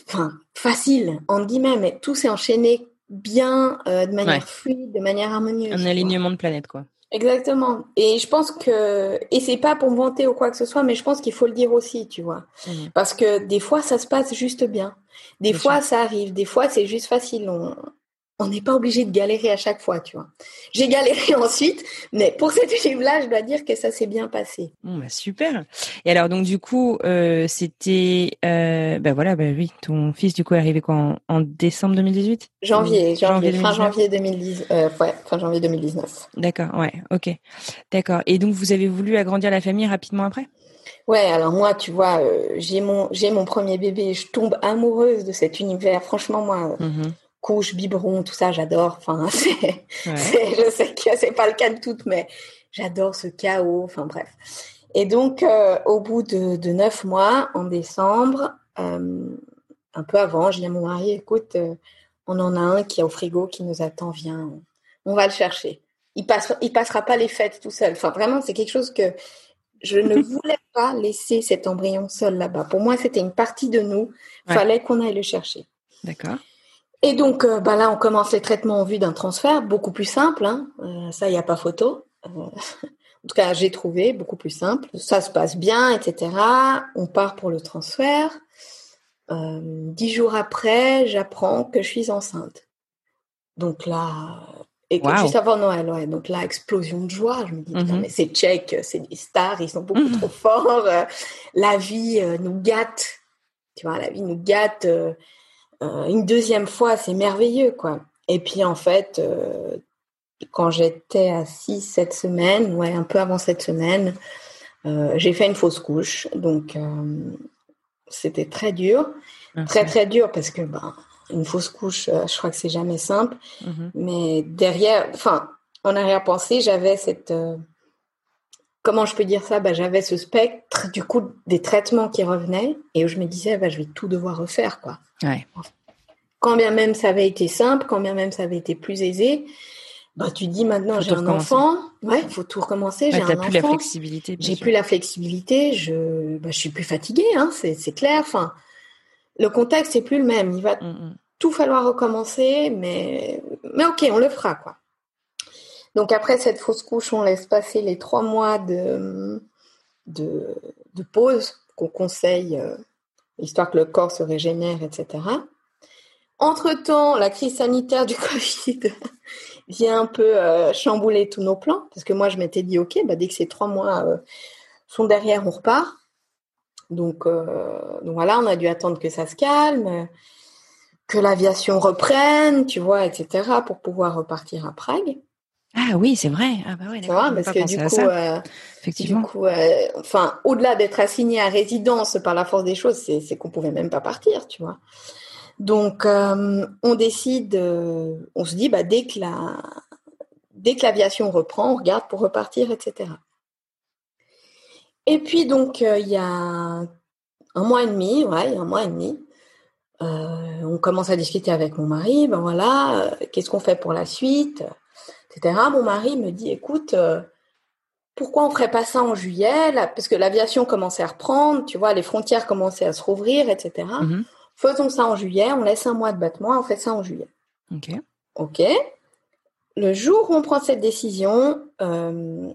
Speaker 2: enfin facile entre guillemets, mais tout s'est enchaîné bien, euh, de manière fluide, de manière harmonieuse.
Speaker 1: Un alignement de planète, quoi.
Speaker 2: Exactement. Et je pense que et c'est pas pour me vanter ou quoi que ce soit, mais je pense qu'il faut le dire aussi, tu vois, mmh. parce que des fois ça se passe juste bien, des fois ça arrive, des fois c'est juste facile. On, on n'est pas obligé de galérer à chaque fois, tu vois. J'ai galéré ensuite, mais pour cette livre-là, je dois dire que ça s'est bien passé.
Speaker 1: bah super. Et alors donc du coup, euh, c'était, euh, bah voilà, bah oui, ton fils du coup est arrivé quoi en, décembre 2018
Speaker 2: Janvier, janvier, fin janvier 2010, euh, ouais, fin janvier 2019.
Speaker 1: D'accord, ouais, ok, d'accord. Et donc vous avez voulu agrandir la famille rapidement après?
Speaker 2: Ouais, alors moi, tu vois, j'ai mon j'ai mon premier bébé, je tombe amoureuse de cet univers. Franchement, moi, mmh couche, biberon, tout ça, j'adore. Enfin, je sais que c'est pas le cas de toutes, mais j'adore ce chaos. Enfin, bref. Et donc, euh, au bout de, neuf mois, en décembre, euh, un peu avant, je dis à mon mari, écoute, euh, on en a un qui est au frigo, qui nous attend, viens, on va le chercher. Il passe, il passera pas les fêtes tout seul. Enfin, vraiment, c'est quelque chose que je ne voulais pas laisser cet embryon seul là-bas. Pour moi, c'était une partie de nous. Il fallait qu'on aille le chercher.
Speaker 1: D'accord.
Speaker 2: Et donc, euh, bah là, on commence les traitements en vue d'un transfert, beaucoup plus simple. Hein. Euh, ça, il n'y a pas photo. Euh, en tout cas, j'ai trouvé beaucoup plus simple. Ça se passe bien, etc. On part pour le transfert. dix jours après, j'apprends que je suis enceinte. Donc là, et juste avant Noël, ouais. Donc là, explosion de joie. Je me dis, mm mais c'est tchèque, c'est des stars, ils sont beaucoup mhm. trop forts. la vie nous gâte. Tu vois, la vie nous gâte. Euh, une deuxième fois, c'est merveilleux, quoi. Et puis en fait, euh, quand j'étais à 6, 7 semaines, ouais, un peu avant cette semaine, euh, j'ai fait une fausse couche. Donc c'était très dur. Très très dur parce que ben, une fausse couche, je crois que c'est jamais simple. Mm-hmm. Mais derrière, enfin, en arrière-pensée, j'avais cette comment je peux dire ça? Bah, J'avais ce spectre du coup des traitements qui revenaient et où je me disais bah, je vais tout devoir refaire. quoi. Quand bien même ça avait été simple, quand bien même ça avait été plus aisé, bah, tu dis maintenant j'ai un enfant, ouais, faut tout recommencer. j'ai un
Speaker 1: plus la flexibilité.
Speaker 2: J'ai plus la flexibilité, je, bah, je suis plus fatiguée, hein, c'est clair. Enfin, le contexte c'est plus le même. Il va mm, mm. tout falloir recommencer, mais mais ok, on le fera quoi. Donc après cette fausse couche, on laisse passer les trois mois de, pause qu'on conseille, euh, histoire que le corps se régénère, etc. Entre-temps, la crise sanitaire du Covid vient un peu euh, chambouler tous nos plans, parce que moi je m'étais dit, ok, bah, dès que ces trois mois euh, sont derrière, on repart. Donc voilà, on a dû attendre que ça se calme, que l'aviation reprenne, tu vois, etc., pour pouvoir repartir à Prague.
Speaker 1: Ah oui, c'est vrai. Ah bah ouais,
Speaker 2: parce que du coup, euh, Effectivement. du coup, euh, enfin, au-delà d'être assigné à résidence par la force des choses, c'est qu'on pouvait même pas partir, tu vois. Donc, euh, on décide, on se dit, bah dès que la, dès que l'aviation reprend, on regarde pour repartir, etc. Et puis donc, il y a un mois et demi, ouais, il y a un mois et demi, on commence à discuter avec mon mari. Ben voilà, qu'est-ce qu'on fait pour la suite? Mon mari me dit, écoute, euh, pourquoi on ferait pas ça en juillet? Parce que l'aviation commençait à reprendre, tu vois, les frontières commençaient à se rouvrir, etc.
Speaker 1: Mhm.
Speaker 2: Faisons ça en juillet, on laisse un mois de battement, on fait ça en juillet.
Speaker 1: Ok.
Speaker 2: Ok. Le jour où on prend cette décision, euh,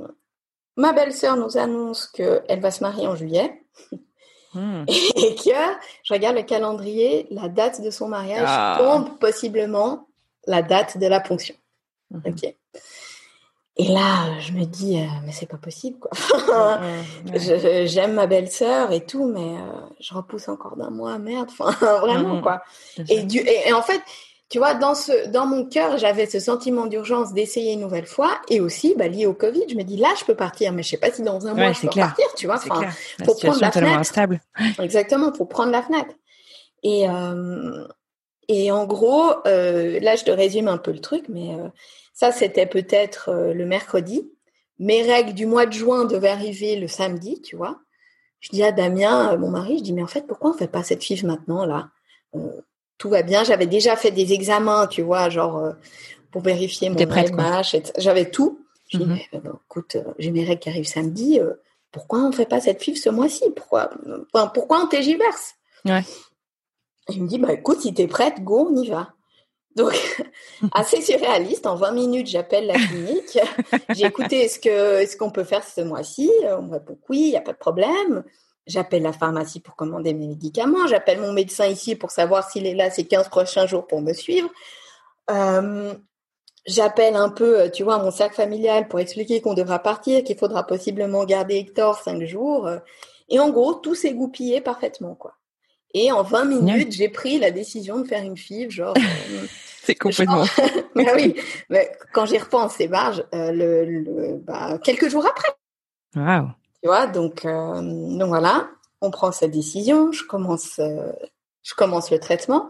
Speaker 2: ma belle-sœur nous annonce qu'elle va se marier en juillet
Speaker 1: Hmm.
Speaker 2: et que je regarde le calendrier, la date de son mariage
Speaker 1: Ah.
Speaker 2: tombe possiblement la date de la ponction.
Speaker 1: Mhm.
Speaker 2: Ok. Et là, je me dis, euh, mais c'est pas possible, quoi.
Speaker 1: Ouais.
Speaker 2: Je- je- J'aime ma belle-sœur et tout, mais euh, je repousse encore d'un mois, merde. Enfin, vraiment, quoi. Et,
Speaker 1: sûr.
Speaker 2: du, et, et en fait, tu vois, dans, ce, dans mon cœur, j'avais ce sentiment d'urgence d'essayer une nouvelle fois. Et aussi, bah, lié au Covid, je me dis, là, je peux partir, mais je sais pas si dans un
Speaker 1: Ouais,
Speaker 2: mois, je peux
Speaker 1: clair.
Speaker 2: partir, tu vois.
Speaker 1: C'est
Speaker 2: Enfin.
Speaker 1: La
Speaker 2: faut prendre la fenêtre.
Speaker 1: instable.
Speaker 2: Exactement, pour prendre la fenêtre. Et, euh, et en gros, là, je te résume un peu le truc, mais ça, c'était peut-être euh, le mercredi. Mes règles du mois de juin devaient arriver le samedi, tu vois. Je dis à Damien, euh, mon mari, je dis, mais en fait, pourquoi on fait pas cette FIV maintenant, là? Euh, Tout va bien. J'avais déjà fait des examens, tu vois, genre euh, pour vérifier mon etc. J'avais tout. Je dis,
Speaker 1: Mhm.
Speaker 2: mais, bon, écoute, j'ai mes règles qui arrivent samedi. euh, pourquoi on fait pas cette FIV ce mois-ci? Pourquoi, pourquoi on TGverse
Speaker 1: Ouais.
Speaker 2: il me dit, bah écoute, si t'es prête, go, on y va. Donc, assez surréaliste. En 20 minutes, j'appelle la clinique. J'ai écouté, est-ce que, est-ce qu'on peut faire ce mois-ci? On me répond que oui, il n'y a pas de problème. J'appelle la pharmacie pour commander mes médicaments. J'appelle mon médecin ici pour savoir s'il est là ces 15 prochains jours pour me suivre. Euh, J'appelle un peu, tu vois, mon cercle familial pour expliquer qu'on devra partir, qu'il faudra possiblement garder Hector 5 jours. Et en gros, tout s'est goupillé parfaitement, quoi. Et en 20 minutes, j'ai pris la décision de faire une FIV, genre.
Speaker 1: C'est complètement.
Speaker 2: bah oui, mais quand j'y repense, c'est barge, euh, le, le- bah, quelques jours après,
Speaker 1: Waouh.
Speaker 2: tu vois. Donc, euh, donc voilà, on prend cette décision, je commence, euh, je commence le traitement.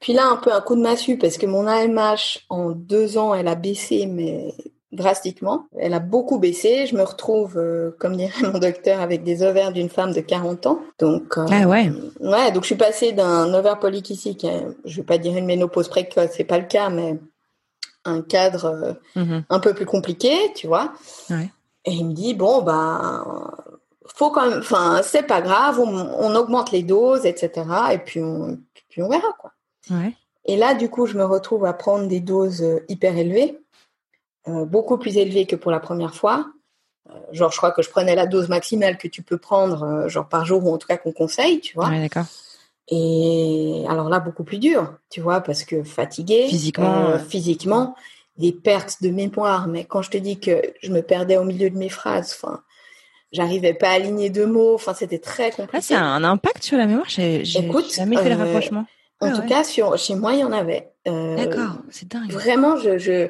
Speaker 2: Puis là, un peu un coup de massue parce que mon AMH en deux ans, elle a baissé, mais drastiquement. Elle a beaucoup baissé. Je me retrouve, euh, comme dirait mon docteur, avec des ovaires d'une femme de 40 ans. Donc, euh,
Speaker 1: Ah ouais.
Speaker 2: Ouais, donc je suis passée d'un ovaire polykystique, je vais pas dire une ménopause précoce, c'est pas le cas, mais un cadre euh,
Speaker 1: Mhm.
Speaker 2: un peu plus compliqué, tu vois.
Speaker 1: Ouais.
Speaker 2: Et il me dit bon ben faut quand même, enfin c'est pas grave, on, on augmente les doses, etc. Et puis on, puis on verra quoi.
Speaker 1: Ouais.
Speaker 2: Et là du coup je me retrouve à prendre des doses euh, hyper élevées, euh, beaucoup plus élevées que pour la première fois. Euh, genre je crois que je prenais la dose maximale que tu peux prendre, euh, genre par jour ou en tout cas qu'on conseille, tu vois.
Speaker 1: Ouais, d'accord.
Speaker 2: Et alors là, beaucoup plus dur, tu vois, parce que fatigué,
Speaker 1: Physiquement,
Speaker 2: euh, physiquement, des pertes de mémoire. Mais quand je te dis que je me perdais au milieu de mes phrases, enfin, j'arrivais pas à aligner deux mots. Enfin, c'était très
Speaker 1: Là,
Speaker 2: compliqué.
Speaker 1: c'est un impact sur la mémoire. J'ai jamais fait le
Speaker 2: euh,
Speaker 1: rapprochement.
Speaker 2: en
Speaker 1: Ah
Speaker 2: tout
Speaker 1: ouais.
Speaker 2: cas, sur, chez moi, il y en avait. Euh,
Speaker 1: D'accord. C'est dingue.
Speaker 2: Vraiment, je, je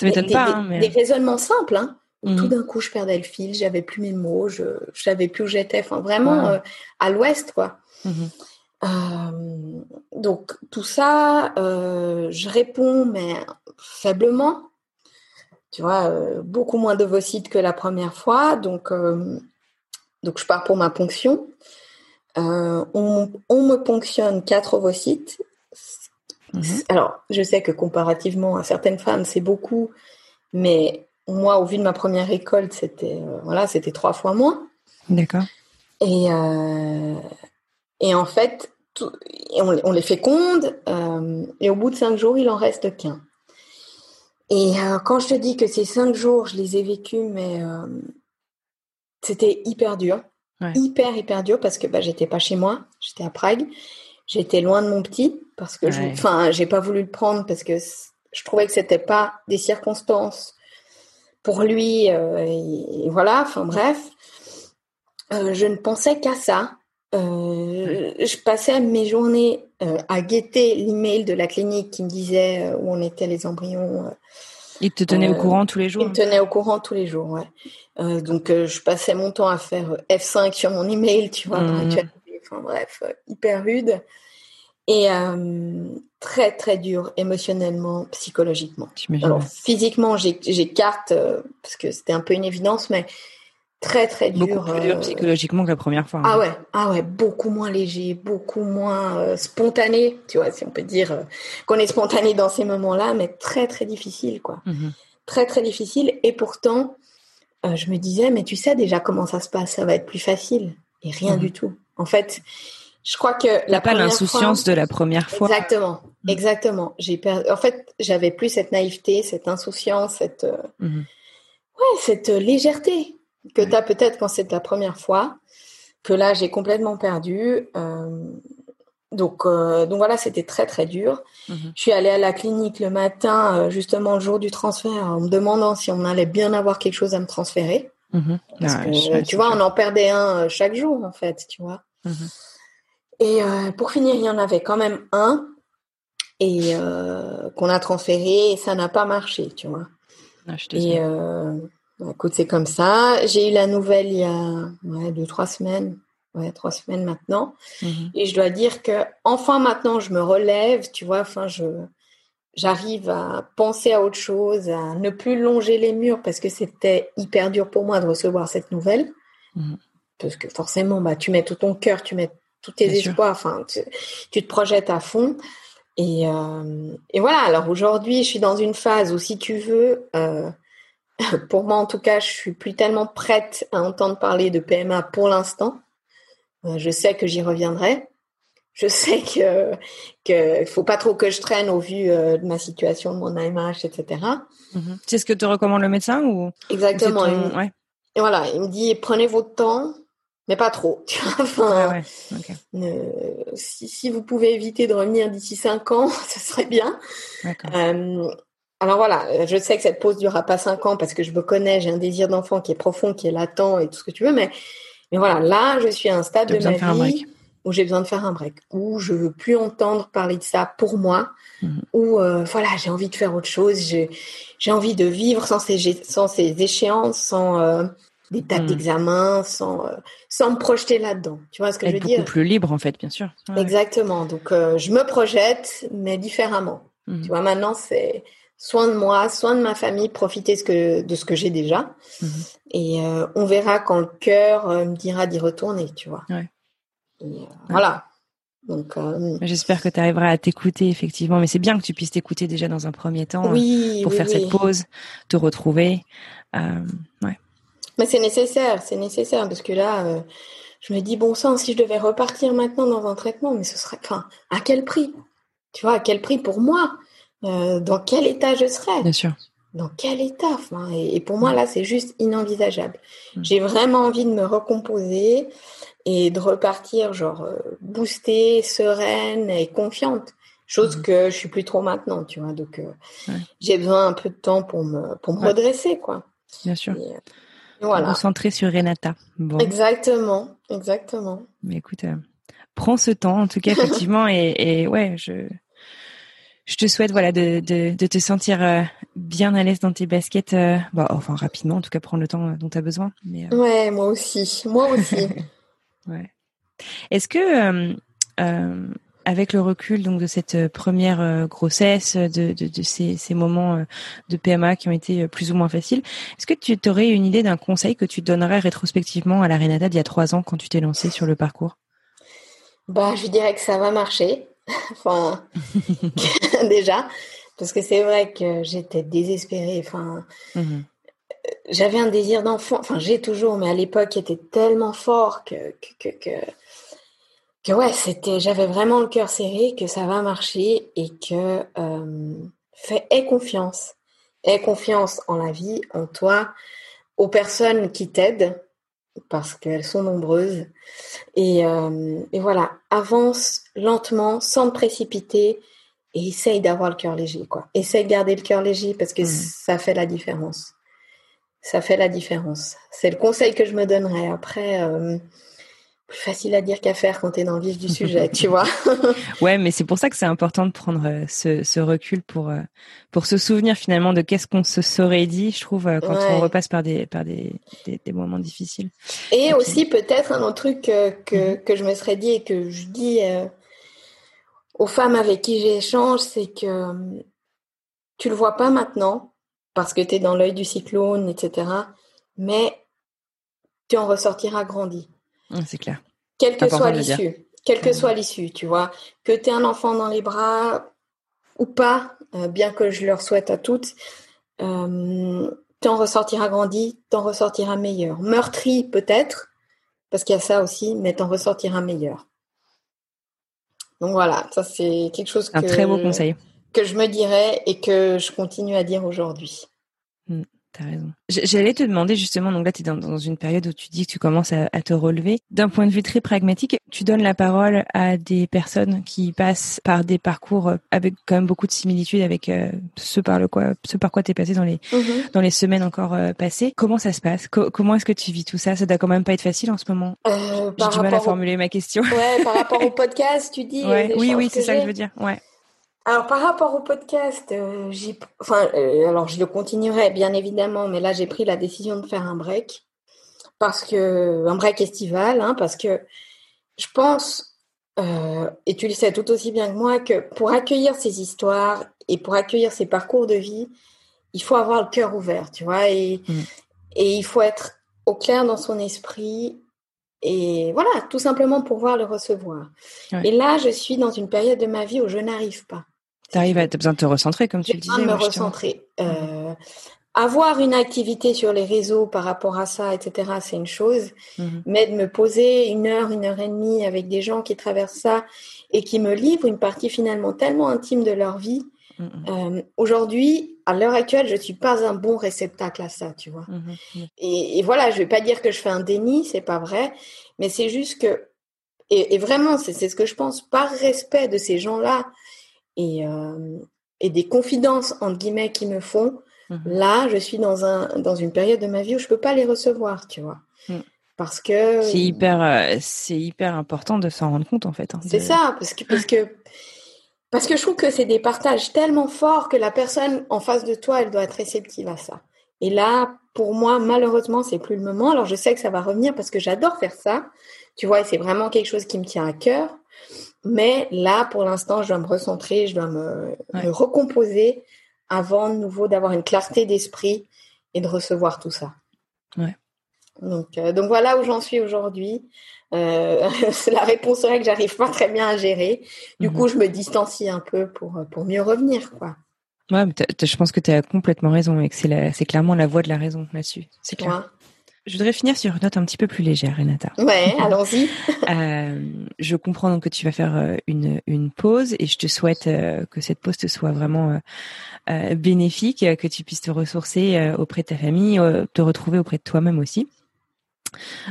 Speaker 1: Ça m'étonne
Speaker 2: des,
Speaker 1: pas, hein, mais.
Speaker 2: des raisonnements simples. Hein,
Speaker 1: Mhm.
Speaker 2: Tout d'un coup, je perdais le fil, j'avais plus mes mots, je, je savais plus où j'étais. Enfin, vraiment euh, à l'ouest, quoi.
Speaker 1: Mhm.
Speaker 2: Euh, donc tout ça, euh, je réponds, mais faiblement. Tu vois, beaucoup moins d'ovocytes que la première fois. Donc, donc je pars pour ma ponction. On, on me ponctionne quatre ovocytes.
Speaker 1: Mhm.
Speaker 2: Alors, je sais que comparativement à certaines femmes, c'est beaucoup, mais moi, au vu de ma première récolte, c'était euh, voilà, c'était trois fois moins.
Speaker 1: D'accord.
Speaker 2: Et, euh, et en fait, tout- et on, on les féconde, euh, et au bout de cinq jours, il en reste qu'un. Et quand je te dis que ces cinq jours, je les ai vécus, mais c'était hyper dur.
Speaker 1: Ouais.
Speaker 2: Hyper, hyper dur, parce que bah, j'étais pas chez moi, j'étais à Prague. J'étais loin de mon petit, parce que je,
Speaker 1: Ouais.
Speaker 2: enfin, j'ai pas voulu le prendre, parce que je trouvais que c'était pas des circonstances pour lui, euh, et, et voilà, enfin bref. Euh, je ne pensais qu'à ça. Euh, Je passais mes journées à guetter l'email de la clinique qui me disait où on était les embryons.
Speaker 1: Il te tenait au courant tous les jours.
Speaker 2: il me tenait au courant tous les jours, ouais. Euh, donc euh, je passais mon temps à faire euh, F5 sur mon email, tu vois, actualiser. Enfin bref, hyper rude. Et euh, très très dur émotionnellement, psychologiquement. Alors physiquement, j'écarte euh, parce que c'était un peu une évidence, mais très très dur.
Speaker 1: Beaucoup plus dur
Speaker 2: euh,
Speaker 1: psychologiquement que la première fois. hein.
Speaker 2: ah ouais, ah ouais, beaucoup moins léger, beaucoup moins spontané, tu vois, si on peut dire qu'on est spontané dans ces moments-là, mais très très difficile, quoi.
Speaker 1: Mhm.
Speaker 2: Très très difficile. Et pourtant, je me disais, mais tu sais déjà comment ça se passe, ça va être plus facile. Et rien
Speaker 1: Mhm.
Speaker 2: du tout. En fait, je crois que la
Speaker 1: pas l'insouciance
Speaker 2: fois-
Speaker 1: de la première fois.
Speaker 2: Exactement,
Speaker 1: Mhm.
Speaker 2: exactement. J'ai per- En fait, j'avais plus cette naïveté, cette insouciance, cette euh,
Speaker 1: Mhm.
Speaker 2: ouais, cette légèreté que tu as peut-être quand c'est ta première fois, que là j'ai complètement perdu. Euh, donc, euh, donc voilà, c'était très très dur.
Speaker 1: Mhm.
Speaker 2: Je suis allée à la clinique le matin, euh, justement le jour du transfert, en me demandant si on allait bien avoir quelque chose à me transférer.
Speaker 1: Mhm.
Speaker 2: Parce
Speaker 1: Ah,
Speaker 2: que, tu vois, on en perdait un chaque jour, en fait, tu vois.
Speaker 1: Mhm.
Speaker 2: Et euh, pour finir, il y en avait quand même un et euh, qu'on a transféré et ça n'a pas marché, tu vois.
Speaker 1: Ah, je
Speaker 2: Et euh, bah, écoute, c'est comme ça. J'ai eu la nouvelle il y a ouais, deux, trois semaines. Ouais, trois semaines maintenant.
Speaker 1: Mhm.
Speaker 2: Et je dois dire que enfin maintenant je me relève, tu vois, enfin je j'arrive à penser à autre chose, à ne plus longer les murs parce que c'était hyper dur pour moi de recevoir cette nouvelle.
Speaker 1: Mhm.
Speaker 2: Parce que forcément, bah, tu mets tout ton cœur, tu mets tous tes
Speaker 1: Bien
Speaker 2: espoirs, enfin, tu, tu te projettes à fond. Et, euh, et voilà, alors aujourd'hui, je suis dans une phase où, si tu veux, euh, pour moi en tout cas, je suis plus tellement prête à entendre parler de PMA pour l'instant. Euh, je sais que j'y reviendrai. Je sais que que faut pas trop que je traîne au vu de ma situation, de mon AMH, etc.
Speaker 1: Mhm. C'est ce que te recommande le médecin ou
Speaker 2: Exactement.
Speaker 1: ton-
Speaker 2: Il me-
Speaker 1: ouais.
Speaker 2: Et voilà, il me dit prenez votre temps, mais pas trop. Enfin,
Speaker 1: ouais.
Speaker 2: Euh, si, si vous pouvez éviter de revenir d'ici cinq ans, ce serait bien. Euh, alors voilà, je sais que cette pause durera pas cinq ans parce que je me connais, j'ai un désir d'enfant qui est profond, qui est latent et tout ce que tu veux, mais mais voilà, là, je suis à un stade de ma vie
Speaker 1: break.
Speaker 2: où j'ai besoin de faire un break, où je veux plus entendre parler de ça pour moi,
Speaker 1: Mhm.
Speaker 2: où euh, voilà, j'ai envie de faire autre chose, j'ai envie de vivre sans ces sans ces échéances, sans euh, des dates
Speaker 1: Mhm.
Speaker 2: d'examen, sans euh, sans me projeter là-dedans. Tu vois ce que je veux
Speaker 1: beaucoup
Speaker 2: dire?
Speaker 1: plus libre en fait, bien sûr. Ouais.
Speaker 2: Exactement. Donc euh, je me projette, mais différemment.
Speaker 1: Mhm.
Speaker 2: Tu vois, maintenant c'est soin de moi, soin de ma famille, profiter ce que, de ce que j'ai déjà.
Speaker 1: Mhm.
Speaker 2: Et euh, on verra quand le cœur me dira d'y retourner, tu vois.
Speaker 1: Ouais.
Speaker 2: Et, Voilà. Donc, euh,
Speaker 1: J'espère que tu arriveras à t'écouter effectivement, mais c'est bien que tu puisses t'écouter déjà dans un premier temps euh,
Speaker 2: oui,
Speaker 1: pour
Speaker 2: oui,
Speaker 1: faire
Speaker 2: oui.
Speaker 1: cette pause, te retrouver. Euh, ouais.
Speaker 2: Mais c'est nécessaire, c'est nécessaire parce que là, euh, je me dis bon sang, si je devais repartir maintenant dans un traitement, mais ce serait, enfin, à quel prix? Tu vois, à quel prix pour moi? Euh, Dans quel état je serais?
Speaker 1: Bien sûr.
Speaker 2: Dans quel état enfin, et, et pour moi là, c'est juste inenvisageable.
Speaker 1: Mm.
Speaker 2: J'ai vraiment envie de me recomposer et de repartir genre euh, boostée, sereine et confiante. Chose
Speaker 1: Mhm.
Speaker 2: que je suis plus trop maintenant, tu vois. Donc euh,
Speaker 1: Ouais.
Speaker 2: j'ai besoin un peu de temps pour me pour me
Speaker 1: Ouais.
Speaker 2: redresser, quoi.
Speaker 1: Bien sûr.
Speaker 2: Et, euh, voilà.
Speaker 1: Concentrer sur Renata. Bon,
Speaker 2: Exactement, exactement.
Speaker 1: mais écoute, euh, prends ce temps en tout cas effectivement et, et ouais, je je te souhaite voilà de, de, de te sentir euh, bien à l'aise dans tes baskets. euh, enfin rapidement, en tout cas prendre le temps dont tu as besoin. Mais
Speaker 2: Ouais, moi aussi, moi aussi.
Speaker 1: Ouais. Est-ce que, avec le recul donc de cette euh, première euh, grossesse, de, de, de ces, ces moments euh, de PMA qui ont été euh, plus ou moins faciles, est-ce que tu aurais une idée d'un conseil que tu donnerais rétrospectivement à la Renata d'il y a trois ans quand tu t'es lancée sur le parcours?
Speaker 2: Bah, je dirais que ça va marcher. enfin, déjà, parce que c'est vrai que j'étais désespérée. Enfin,
Speaker 1: Mhm.
Speaker 2: j'avais un désir d'enfant. Enfin, j'ai toujours, mais à l'époque, il était tellement fort que que que, que, que ouais, c'était. J'avais vraiment le cœur serré que ça va marcher et que euh, fais aie confiance, aie confiance en la vie, en toi, aux personnes qui t'aident parce qu'elles sont nombreuses. Et, euh, et voilà, avance lentement, sans te précipiter, et essaye d'avoir le cœur léger, quoi. Essaye de garder le cœur léger parce que
Speaker 1: Mhm.
Speaker 2: ça fait la différence. Ça fait la différence. C'est le conseil que je me donnerais. Après, euh, plus facile à dire qu'à faire quand tu es dans le vif du sujet, tu vois.
Speaker 1: Ouais, mais c'est pour ça que c'est important de prendre euh, ce, ce recul pour euh, pour se souvenir finalement de qu'est-ce qu'on se serait dit, je trouve, euh, quand
Speaker 2: Ouais.
Speaker 1: on repasse par des par des, des, des moments difficiles.
Speaker 2: Et aussi, peut-être un autre truc que, que,
Speaker 1: Mhm.
Speaker 2: que je me serais dit et que je dis euh, aux femmes avec qui j'échange, c'est que tu le vois pas maintenant parce que tu es dans l'œil du cyclone, etc. Mais tu en ressortiras grandi.
Speaker 1: C'est clair.
Speaker 2: Quelle que soit l'issue. Quelle que soit l'issue, tu vois. Que tu aies un enfant dans les bras ou pas, euh, bien que je leur souhaite à toutes, euh, t'en ressortiras grandi, t'en ressortiras meilleur. Meurtri peut-être, parce qu'il y a ça aussi, mais t'en ressortiras meilleur. Donc voilà, ça c'est quelque chose que,
Speaker 1: Un très beau conseil.
Speaker 2: que je me dirais et que je continue à dire aujourd'hui.
Speaker 1: T'as raison. J'allais te demander justement, donc là tu es dans, une période où tu dis que tu commences à, te relever. D'un point de vue très pragmatique, tu donnes la parole à des personnes qui passent par des parcours avec quand même beaucoup de similitudes avec euh, ce par le quoi, ce par quoi t'es passé dans les mm-hmm. dans les semaines encore euh, passées. Comment ça se passe? Comment est-ce que tu vis tout ça? Ça doit quand même pas être facile en ce moment. Euh, J'ai du mal à formuler ma question.
Speaker 2: Ouais, par rapport au podcast, tu dis.
Speaker 1: oui, oui, c'est ça que je veux dire. Ouais.
Speaker 2: Alors par rapport au podcast, euh, enfin, euh, alors je le continuerai bien évidemment, mais là j'ai pris la décision de faire un break parce que un break estival, hein, parce que je pense, euh, et tu le sais tout aussi bien que moi, que pour accueillir ces histoires et pour accueillir ces parcours de vie, il faut avoir le cœur ouvert, tu vois, et, mmh. et il faut être au clair dans son esprit et voilà, tout simplement pour pouvoir le recevoir. Et là, je suis dans une période de ma vie où je n'arrive pas.
Speaker 1: Tu arrives à, as besoin de te recentrer, comme tu le disais.
Speaker 2: me recentrer. Euh, avoir une activité sur les réseaux par rapport à ça, etc., c'est une chose. Mhm. Mais de me poser une heure, une heure et demie avec des gens qui traversent ça et qui me livrent une partie finalement tellement intime de leur vie. Mhm. Euh, aujourd'hui, à l'heure actuelle, je suis pas un bon réceptacle à ça, tu vois. Mhm. Et, et, voilà, je vais pas dire que je fais un déni, c'est pas vrai, mais c'est juste que, et, et vraiment, c'est ce que je pense, par respect de ces gens-là, et, euh, et des confidences entre guillemets qui me font, mhm. là, je suis dans un dans une période de ma vie où je peux pas les recevoir, tu vois. Mm. Parce que
Speaker 1: c'est hyper euh, c'est hyper important de s'en rendre compte en fait. Hein,
Speaker 2: c'est ça parce que parce que parce que je trouve que c'est des partages tellement forts que la personne en face de toi, elle doit être réceptive à ça. Et là, pour moi, malheureusement, c'est plus le moment. Alors, je sais que ça va revenir parce que j'adore faire ça. Tu vois, c'est vraiment quelque chose qui me tient à cœur. Mais là, pour l'instant, je dois me recentrer, je dois me, recomposer avant de nouveau d'avoir une clarté d'esprit et de recevoir tout ça.
Speaker 1: Ouais.
Speaker 2: Donc, euh, donc voilà où j'en suis aujourd'hui. Euh, la réponse serait que j'arrive pas très bien à gérer. Du mhm. coup, je me distancie un peu pour, pour mieux revenir, quoi.
Speaker 1: Ouais, je pense que tu as complètement raison et que c'est clairement la voie de la raison là-dessus. C'est clair. Je voudrais finir sur une note un petit peu plus légère, Renata.
Speaker 2: Ouais, allons-y.
Speaker 1: euh, je comprends donc que tu vas faire euh, une, une pause et je te souhaite euh, que cette pause te soit vraiment euh, bénéfique, que tu puisses te ressourcer auprès de ta famille, te retrouver auprès de toi-même aussi.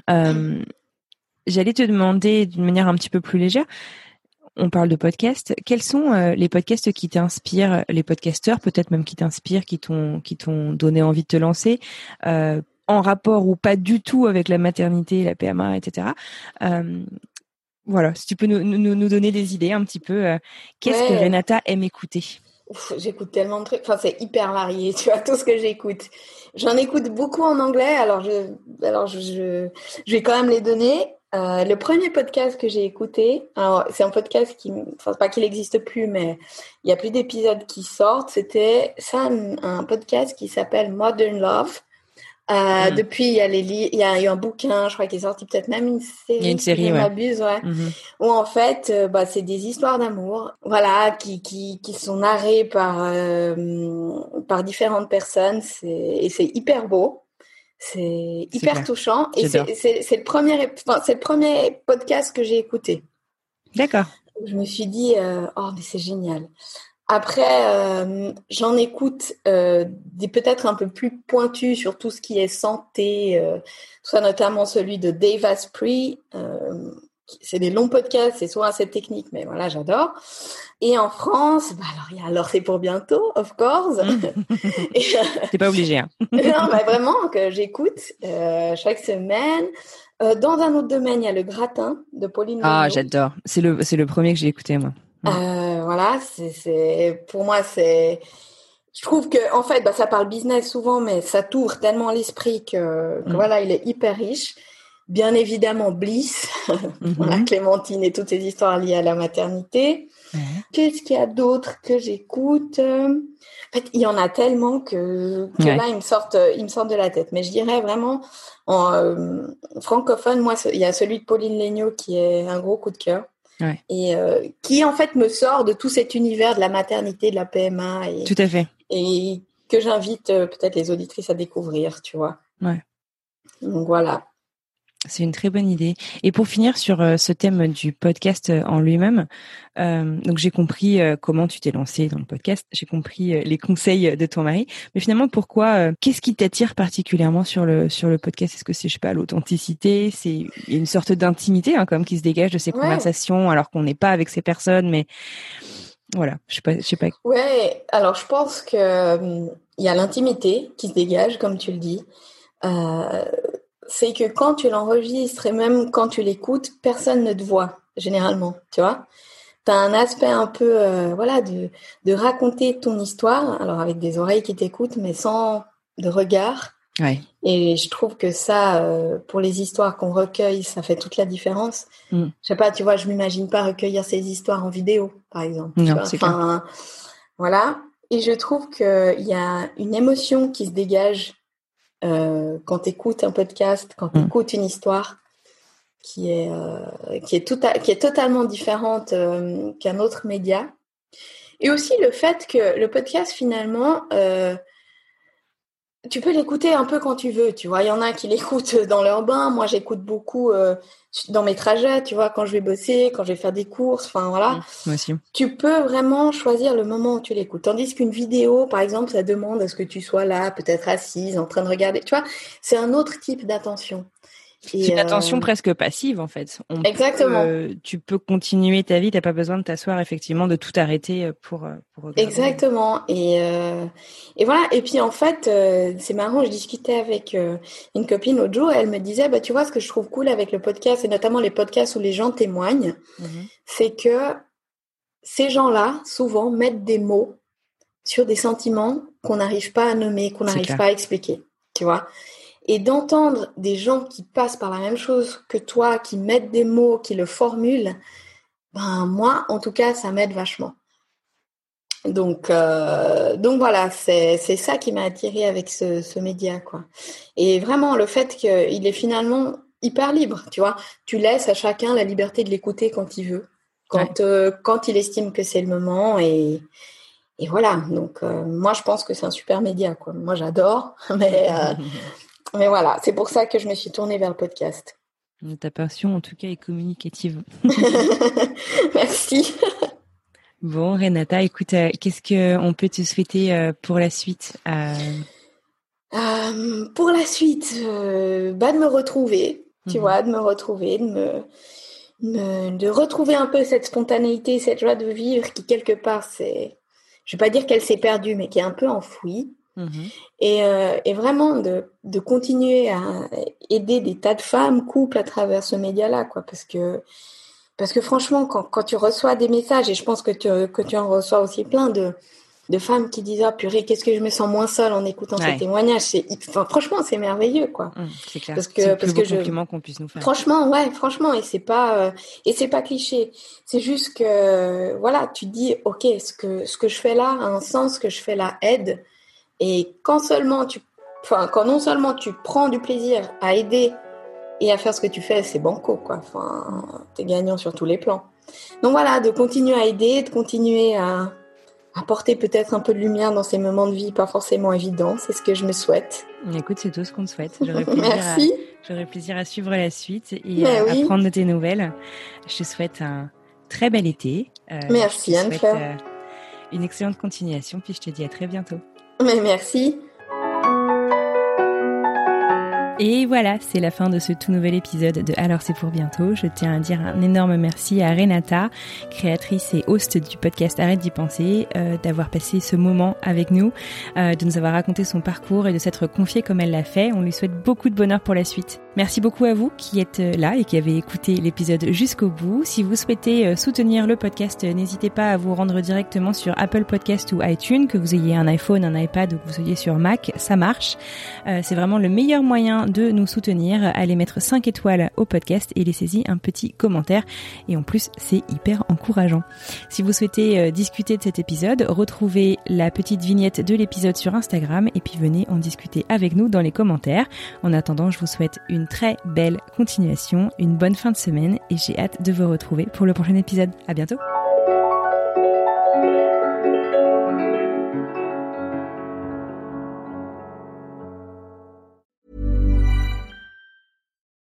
Speaker 1: J'allais te demander d'une manière un petit peu plus légère, on parle de podcasts. Quels sont les podcasts qui t'inspirent, les podcasteurs peut-être même qui t'inspirent, qui t'ont qui t'ont donné envie de te lancer en rapport ou pas du tout avec la maternité, la PMA, etc. Euh, voilà, si tu peux nous, nous, donner des idées un petit peu. Euh, qu'est-ce que Renata aime écouter?
Speaker 2: J'écoute tellement de trucs. Enfin, c'est hyper varié. Tu vois tout ce que j'écoute. J'en écoute beaucoup en anglais. Alors je, alors je, je, vais quand même les donner. Euh, le premier podcast que j'ai écouté, alors c'est un podcast qui, enfin pas qu'il n'existe plus, mais il y a plus d'épisodes qui sortent. C'était ça, un, un podcast qui s'appelle Modern Love. Euh, mm. Depuis, il y, a les il y a eu un bouquin, je crois, qui est sorti peut-être même une série.
Speaker 1: Il y a une série,
Speaker 2: je
Speaker 1: ouais.
Speaker 2: m'abuse, ouais. Mm-hmm. Où en fait, euh, bah, c'est des histoires d'amour, voilà, qui, qui, qui sont narrées par, euh, par différentes personnes. C'est, et c'est hyper beau. C'est hyper touchant. Et c'est, c'est, c'est le premier, enfin, c'est le premier podcast que j'ai écouté.
Speaker 1: D'accord.
Speaker 2: Je me suis dit, oh, mais c'est génial. Après, euh, j'en écoute euh, des peut-être un peu plus pointus sur tout ce qui est santé, euh, soit notamment celui de Dave Asprey. Euh, c'est des longs podcasts, c'est souvent assez technique, mais voilà, j'adore. Et en France, bah alors, il y a alors c'est pour bientôt, of course.
Speaker 1: T'es pas obligé. Hein.
Speaker 2: non, bah vraiment que j'écoute chaque semaine. dans un autre domaine, il y a le gratin de Pauline.
Speaker 1: Ah, j'adore. C'est le c'est le premier que j'ai écouté moi.
Speaker 2: Euh, voilà, c'est pour moi c'est. Je trouve que en fait, bah, ça parle business souvent, mais ça tourne tellement l'esprit que, mm. voilà, il est hyper riche. Bien évidemment, Bliss, mm-hmm. Clémentine et toutes ces histoires liées à la maternité. Qu'est-ce qu'il y a d'autre que j'écoute? En fait, il y en a tellement que, là, ils me sortent, ils me sortent de la tête. Mais je dirais vraiment en euh, francophone, moi, il y a celui de Pauline Legnaud qui est un gros coup de cœur et euh, qui en fait me sort de tout cet univers de la maternité, de la PMA. Et,
Speaker 1: tout à fait.
Speaker 2: Et que j'invite peut-être les auditrices à découvrir, tu vois.
Speaker 1: Ouais.
Speaker 2: Donc voilà.
Speaker 1: C'est une très bonne idée. Et pour finir sur euh, ce thème du podcast euh, en lui-même, euh, donc j'ai compris comment tu t'es lancé dans le podcast, j'ai compris les conseils de ton mari, mais finalement pourquoi Qu'est-ce qui t'attire particulièrement sur le sur le podcast? Est-ce que c'est je sais pas l'authenticité? C'est une sorte d'intimité hein, comme qui se dégage de ces conversations alors qu'on n'est pas avec ces personnes, mais voilà, je sais pas, je sais pas.
Speaker 2: Ouais, alors je pense que hum, il y a l'intimité qui se dégage, comme tu le dis. Euh, c'est que quand tu l'enregistres et même quand tu l'écoutes, personne ne te voit, généralement, tu vois. Tu as un aspect un peu, euh, voilà, de, de raconter ton histoire, alors avec des oreilles qui t'écoutent, mais sans de regard.
Speaker 1: Ouais.
Speaker 2: Et je trouve que ça, euh, pour les histoires qu'on recueille, ça fait toute la différence. Mm. Je sais pas, tu vois, je m'imagine pas recueillir ces histoires en vidéo, par exemple.
Speaker 1: Non, c'est enfin,
Speaker 2: voilà. Et je trouve qu'il y a une émotion qui se dégage quand tu écoutes un podcast, quand tu mm. écoutes une histoire qui est, euh, qui est, tout qui est totalement différente euh, qu'un autre média. Et aussi le fait que le podcast, finalement, tu peux l'écouter un peu quand tu veux, tu vois. Il y en a qui l'écoutent dans leur bain. Moi, j'écoute beaucoup euh, dans mes trajets, tu vois, quand je vais bosser, quand je vais faire des courses, enfin voilà.
Speaker 1: Mmh, moi aussi.
Speaker 2: Tu peux vraiment choisir le moment où tu l'écoutes. Tandis qu'une vidéo, par exemple, ça demande à ce que tu sois là, peut-être assise, en train de regarder. Tu vois, c'est un autre type d'attention.
Speaker 1: C'est une attention euh, presque passive en fait.
Speaker 2: Exactement.
Speaker 1: tu peux continuer ta vie, t'as pas besoin de t'asseoir effectivement, de tout arrêter euh, pour, euh, pour.
Speaker 2: Exactement. Et, et voilà. Et puis en fait, c'est marrant. Je discutais avec une copine l'autre jour. Elle me disait, bah tu vois, ce que je trouve cool avec le podcast et notamment les podcasts où les gens témoignent, mhm. c'est que ces gens-là souvent mettent des mots sur des sentiments qu'on n'arrive pas à nommer, qu'on n'arrive pas à expliquer. Tu vois? Et d'entendre des gens qui passent par la même chose que toi, qui mettent des mots, qui le formulent, ben moi, en tout cas, ça m'aide vachement. Donc, euh, donc voilà, c'est ça qui m'a attiré avec ce, ce, média, quoi. Et vraiment, le fait qu'il est finalement hyper libre, tu vois. Tu laisses à chacun la liberté de l'écouter quand il veut, quand, euh, quand il estime que c'est le moment. Et, et voilà, donc euh, moi, je pense que c'est un super média, quoi. Moi, j'adore, mais Mais voilà, c'est pour ça que je me suis tournée vers le podcast.
Speaker 1: Ta passion, en tout cas, est communicative.
Speaker 2: Merci.
Speaker 1: Bon, Renata, écoute, euh, qu'est-ce qu'on peut te souhaiter euh, pour la suite
Speaker 2: euh? Pour la suite, bah, de me retrouver, tu mhm. vois, de me retrouver, de me, de retrouver un peu cette spontanéité, cette joie de vivre qui quelque part, c'est, je vais pas dire qu'elle s'est perdue, mais qui est un peu enfouie. Mhm. Euh, et, vraiment de, de, continuer à aider des tas de femmes, couples à travers ce média-là, quoi, parce que parce que franchement, quand, quand tu reçois des messages, et je pense que tu, que tu en reçois aussi plein de, de femmes qui disent ah purée qu'est-ce que je me sens moins seule en écoutant ces témoignages c'est enfin, franchement c'est merveilleux quoi.
Speaker 1: Mmh, c'est clair. Parce que le plus parce que compliment qu'on puisse nous faire.
Speaker 2: Franchement ouais franchement et c'est pas euh, et c'est pas cliché. C'est juste que voilà tu dis ok ce que ce que je fais là a un sens ce que je fais là aide et quand seulement tu, enfin, quand non seulement tu prends du plaisir à aider et à faire ce que tu fais, c'est banco, quoi. Enfin, t'es gagnant sur tous les plans. Donc voilà, de continuer à aider, de continuer à apporter peut-être un peu de lumière dans ces moments de vie pas forcément évidents, c'est ce que je me souhaite.
Speaker 1: Écoute, c'est tout ce qu'on te souhaite. Plaisir,
Speaker 2: Merci.
Speaker 1: j'aurais plaisir à suivre la suite et à, prendre de tes nouvelles. Je te souhaite un très bel été.
Speaker 2: Euh, Merci Anne-Fleur. Euh,
Speaker 1: une excellente continuation, puis je te dis à très bientôt.
Speaker 2: Mais merci.
Speaker 1: Et voilà, c'est la fin de ce tout nouvel épisode de Alors c'est pour bientôt. Je tiens à dire un énorme merci à Renata, créatrice et host du podcast Arrête d'y penser, euh, d'avoir passé ce moment avec nous, euh, de nous avoir raconté son parcours et de s'être confiée comme elle l'a fait. On lui souhaite beaucoup de bonheur pour la suite. Merci beaucoup à vous qui êtes euh, là et qui avez écouté l'épisode jusqu'au bout. Si vous souhaitez soutenir le podcast, n'hésitez pas à vous rendre directement sur Apple Podcast ou iTunes, que vous ayez un iPhone, un iPad ou que vous soyez sur Mac, ça marche. c'est vraiment le meilleur moyen de nous soutenir. Allez mettre 5 étoiles au podcast et laissez-y un petit commentaire. Et en plus, c'est hyper encourageant. Si vous souhaitez discuter de cet épisode, retrouvez la petite vignette de l'épisode sur Instagram et puis venez en discuter avec nous dans les commentaires. En attendant, je vous souhaite une très belle continuation, une bonne fin de semaine et j'ai hâte de vous retrouver pour le prochain épisode. À bientôt!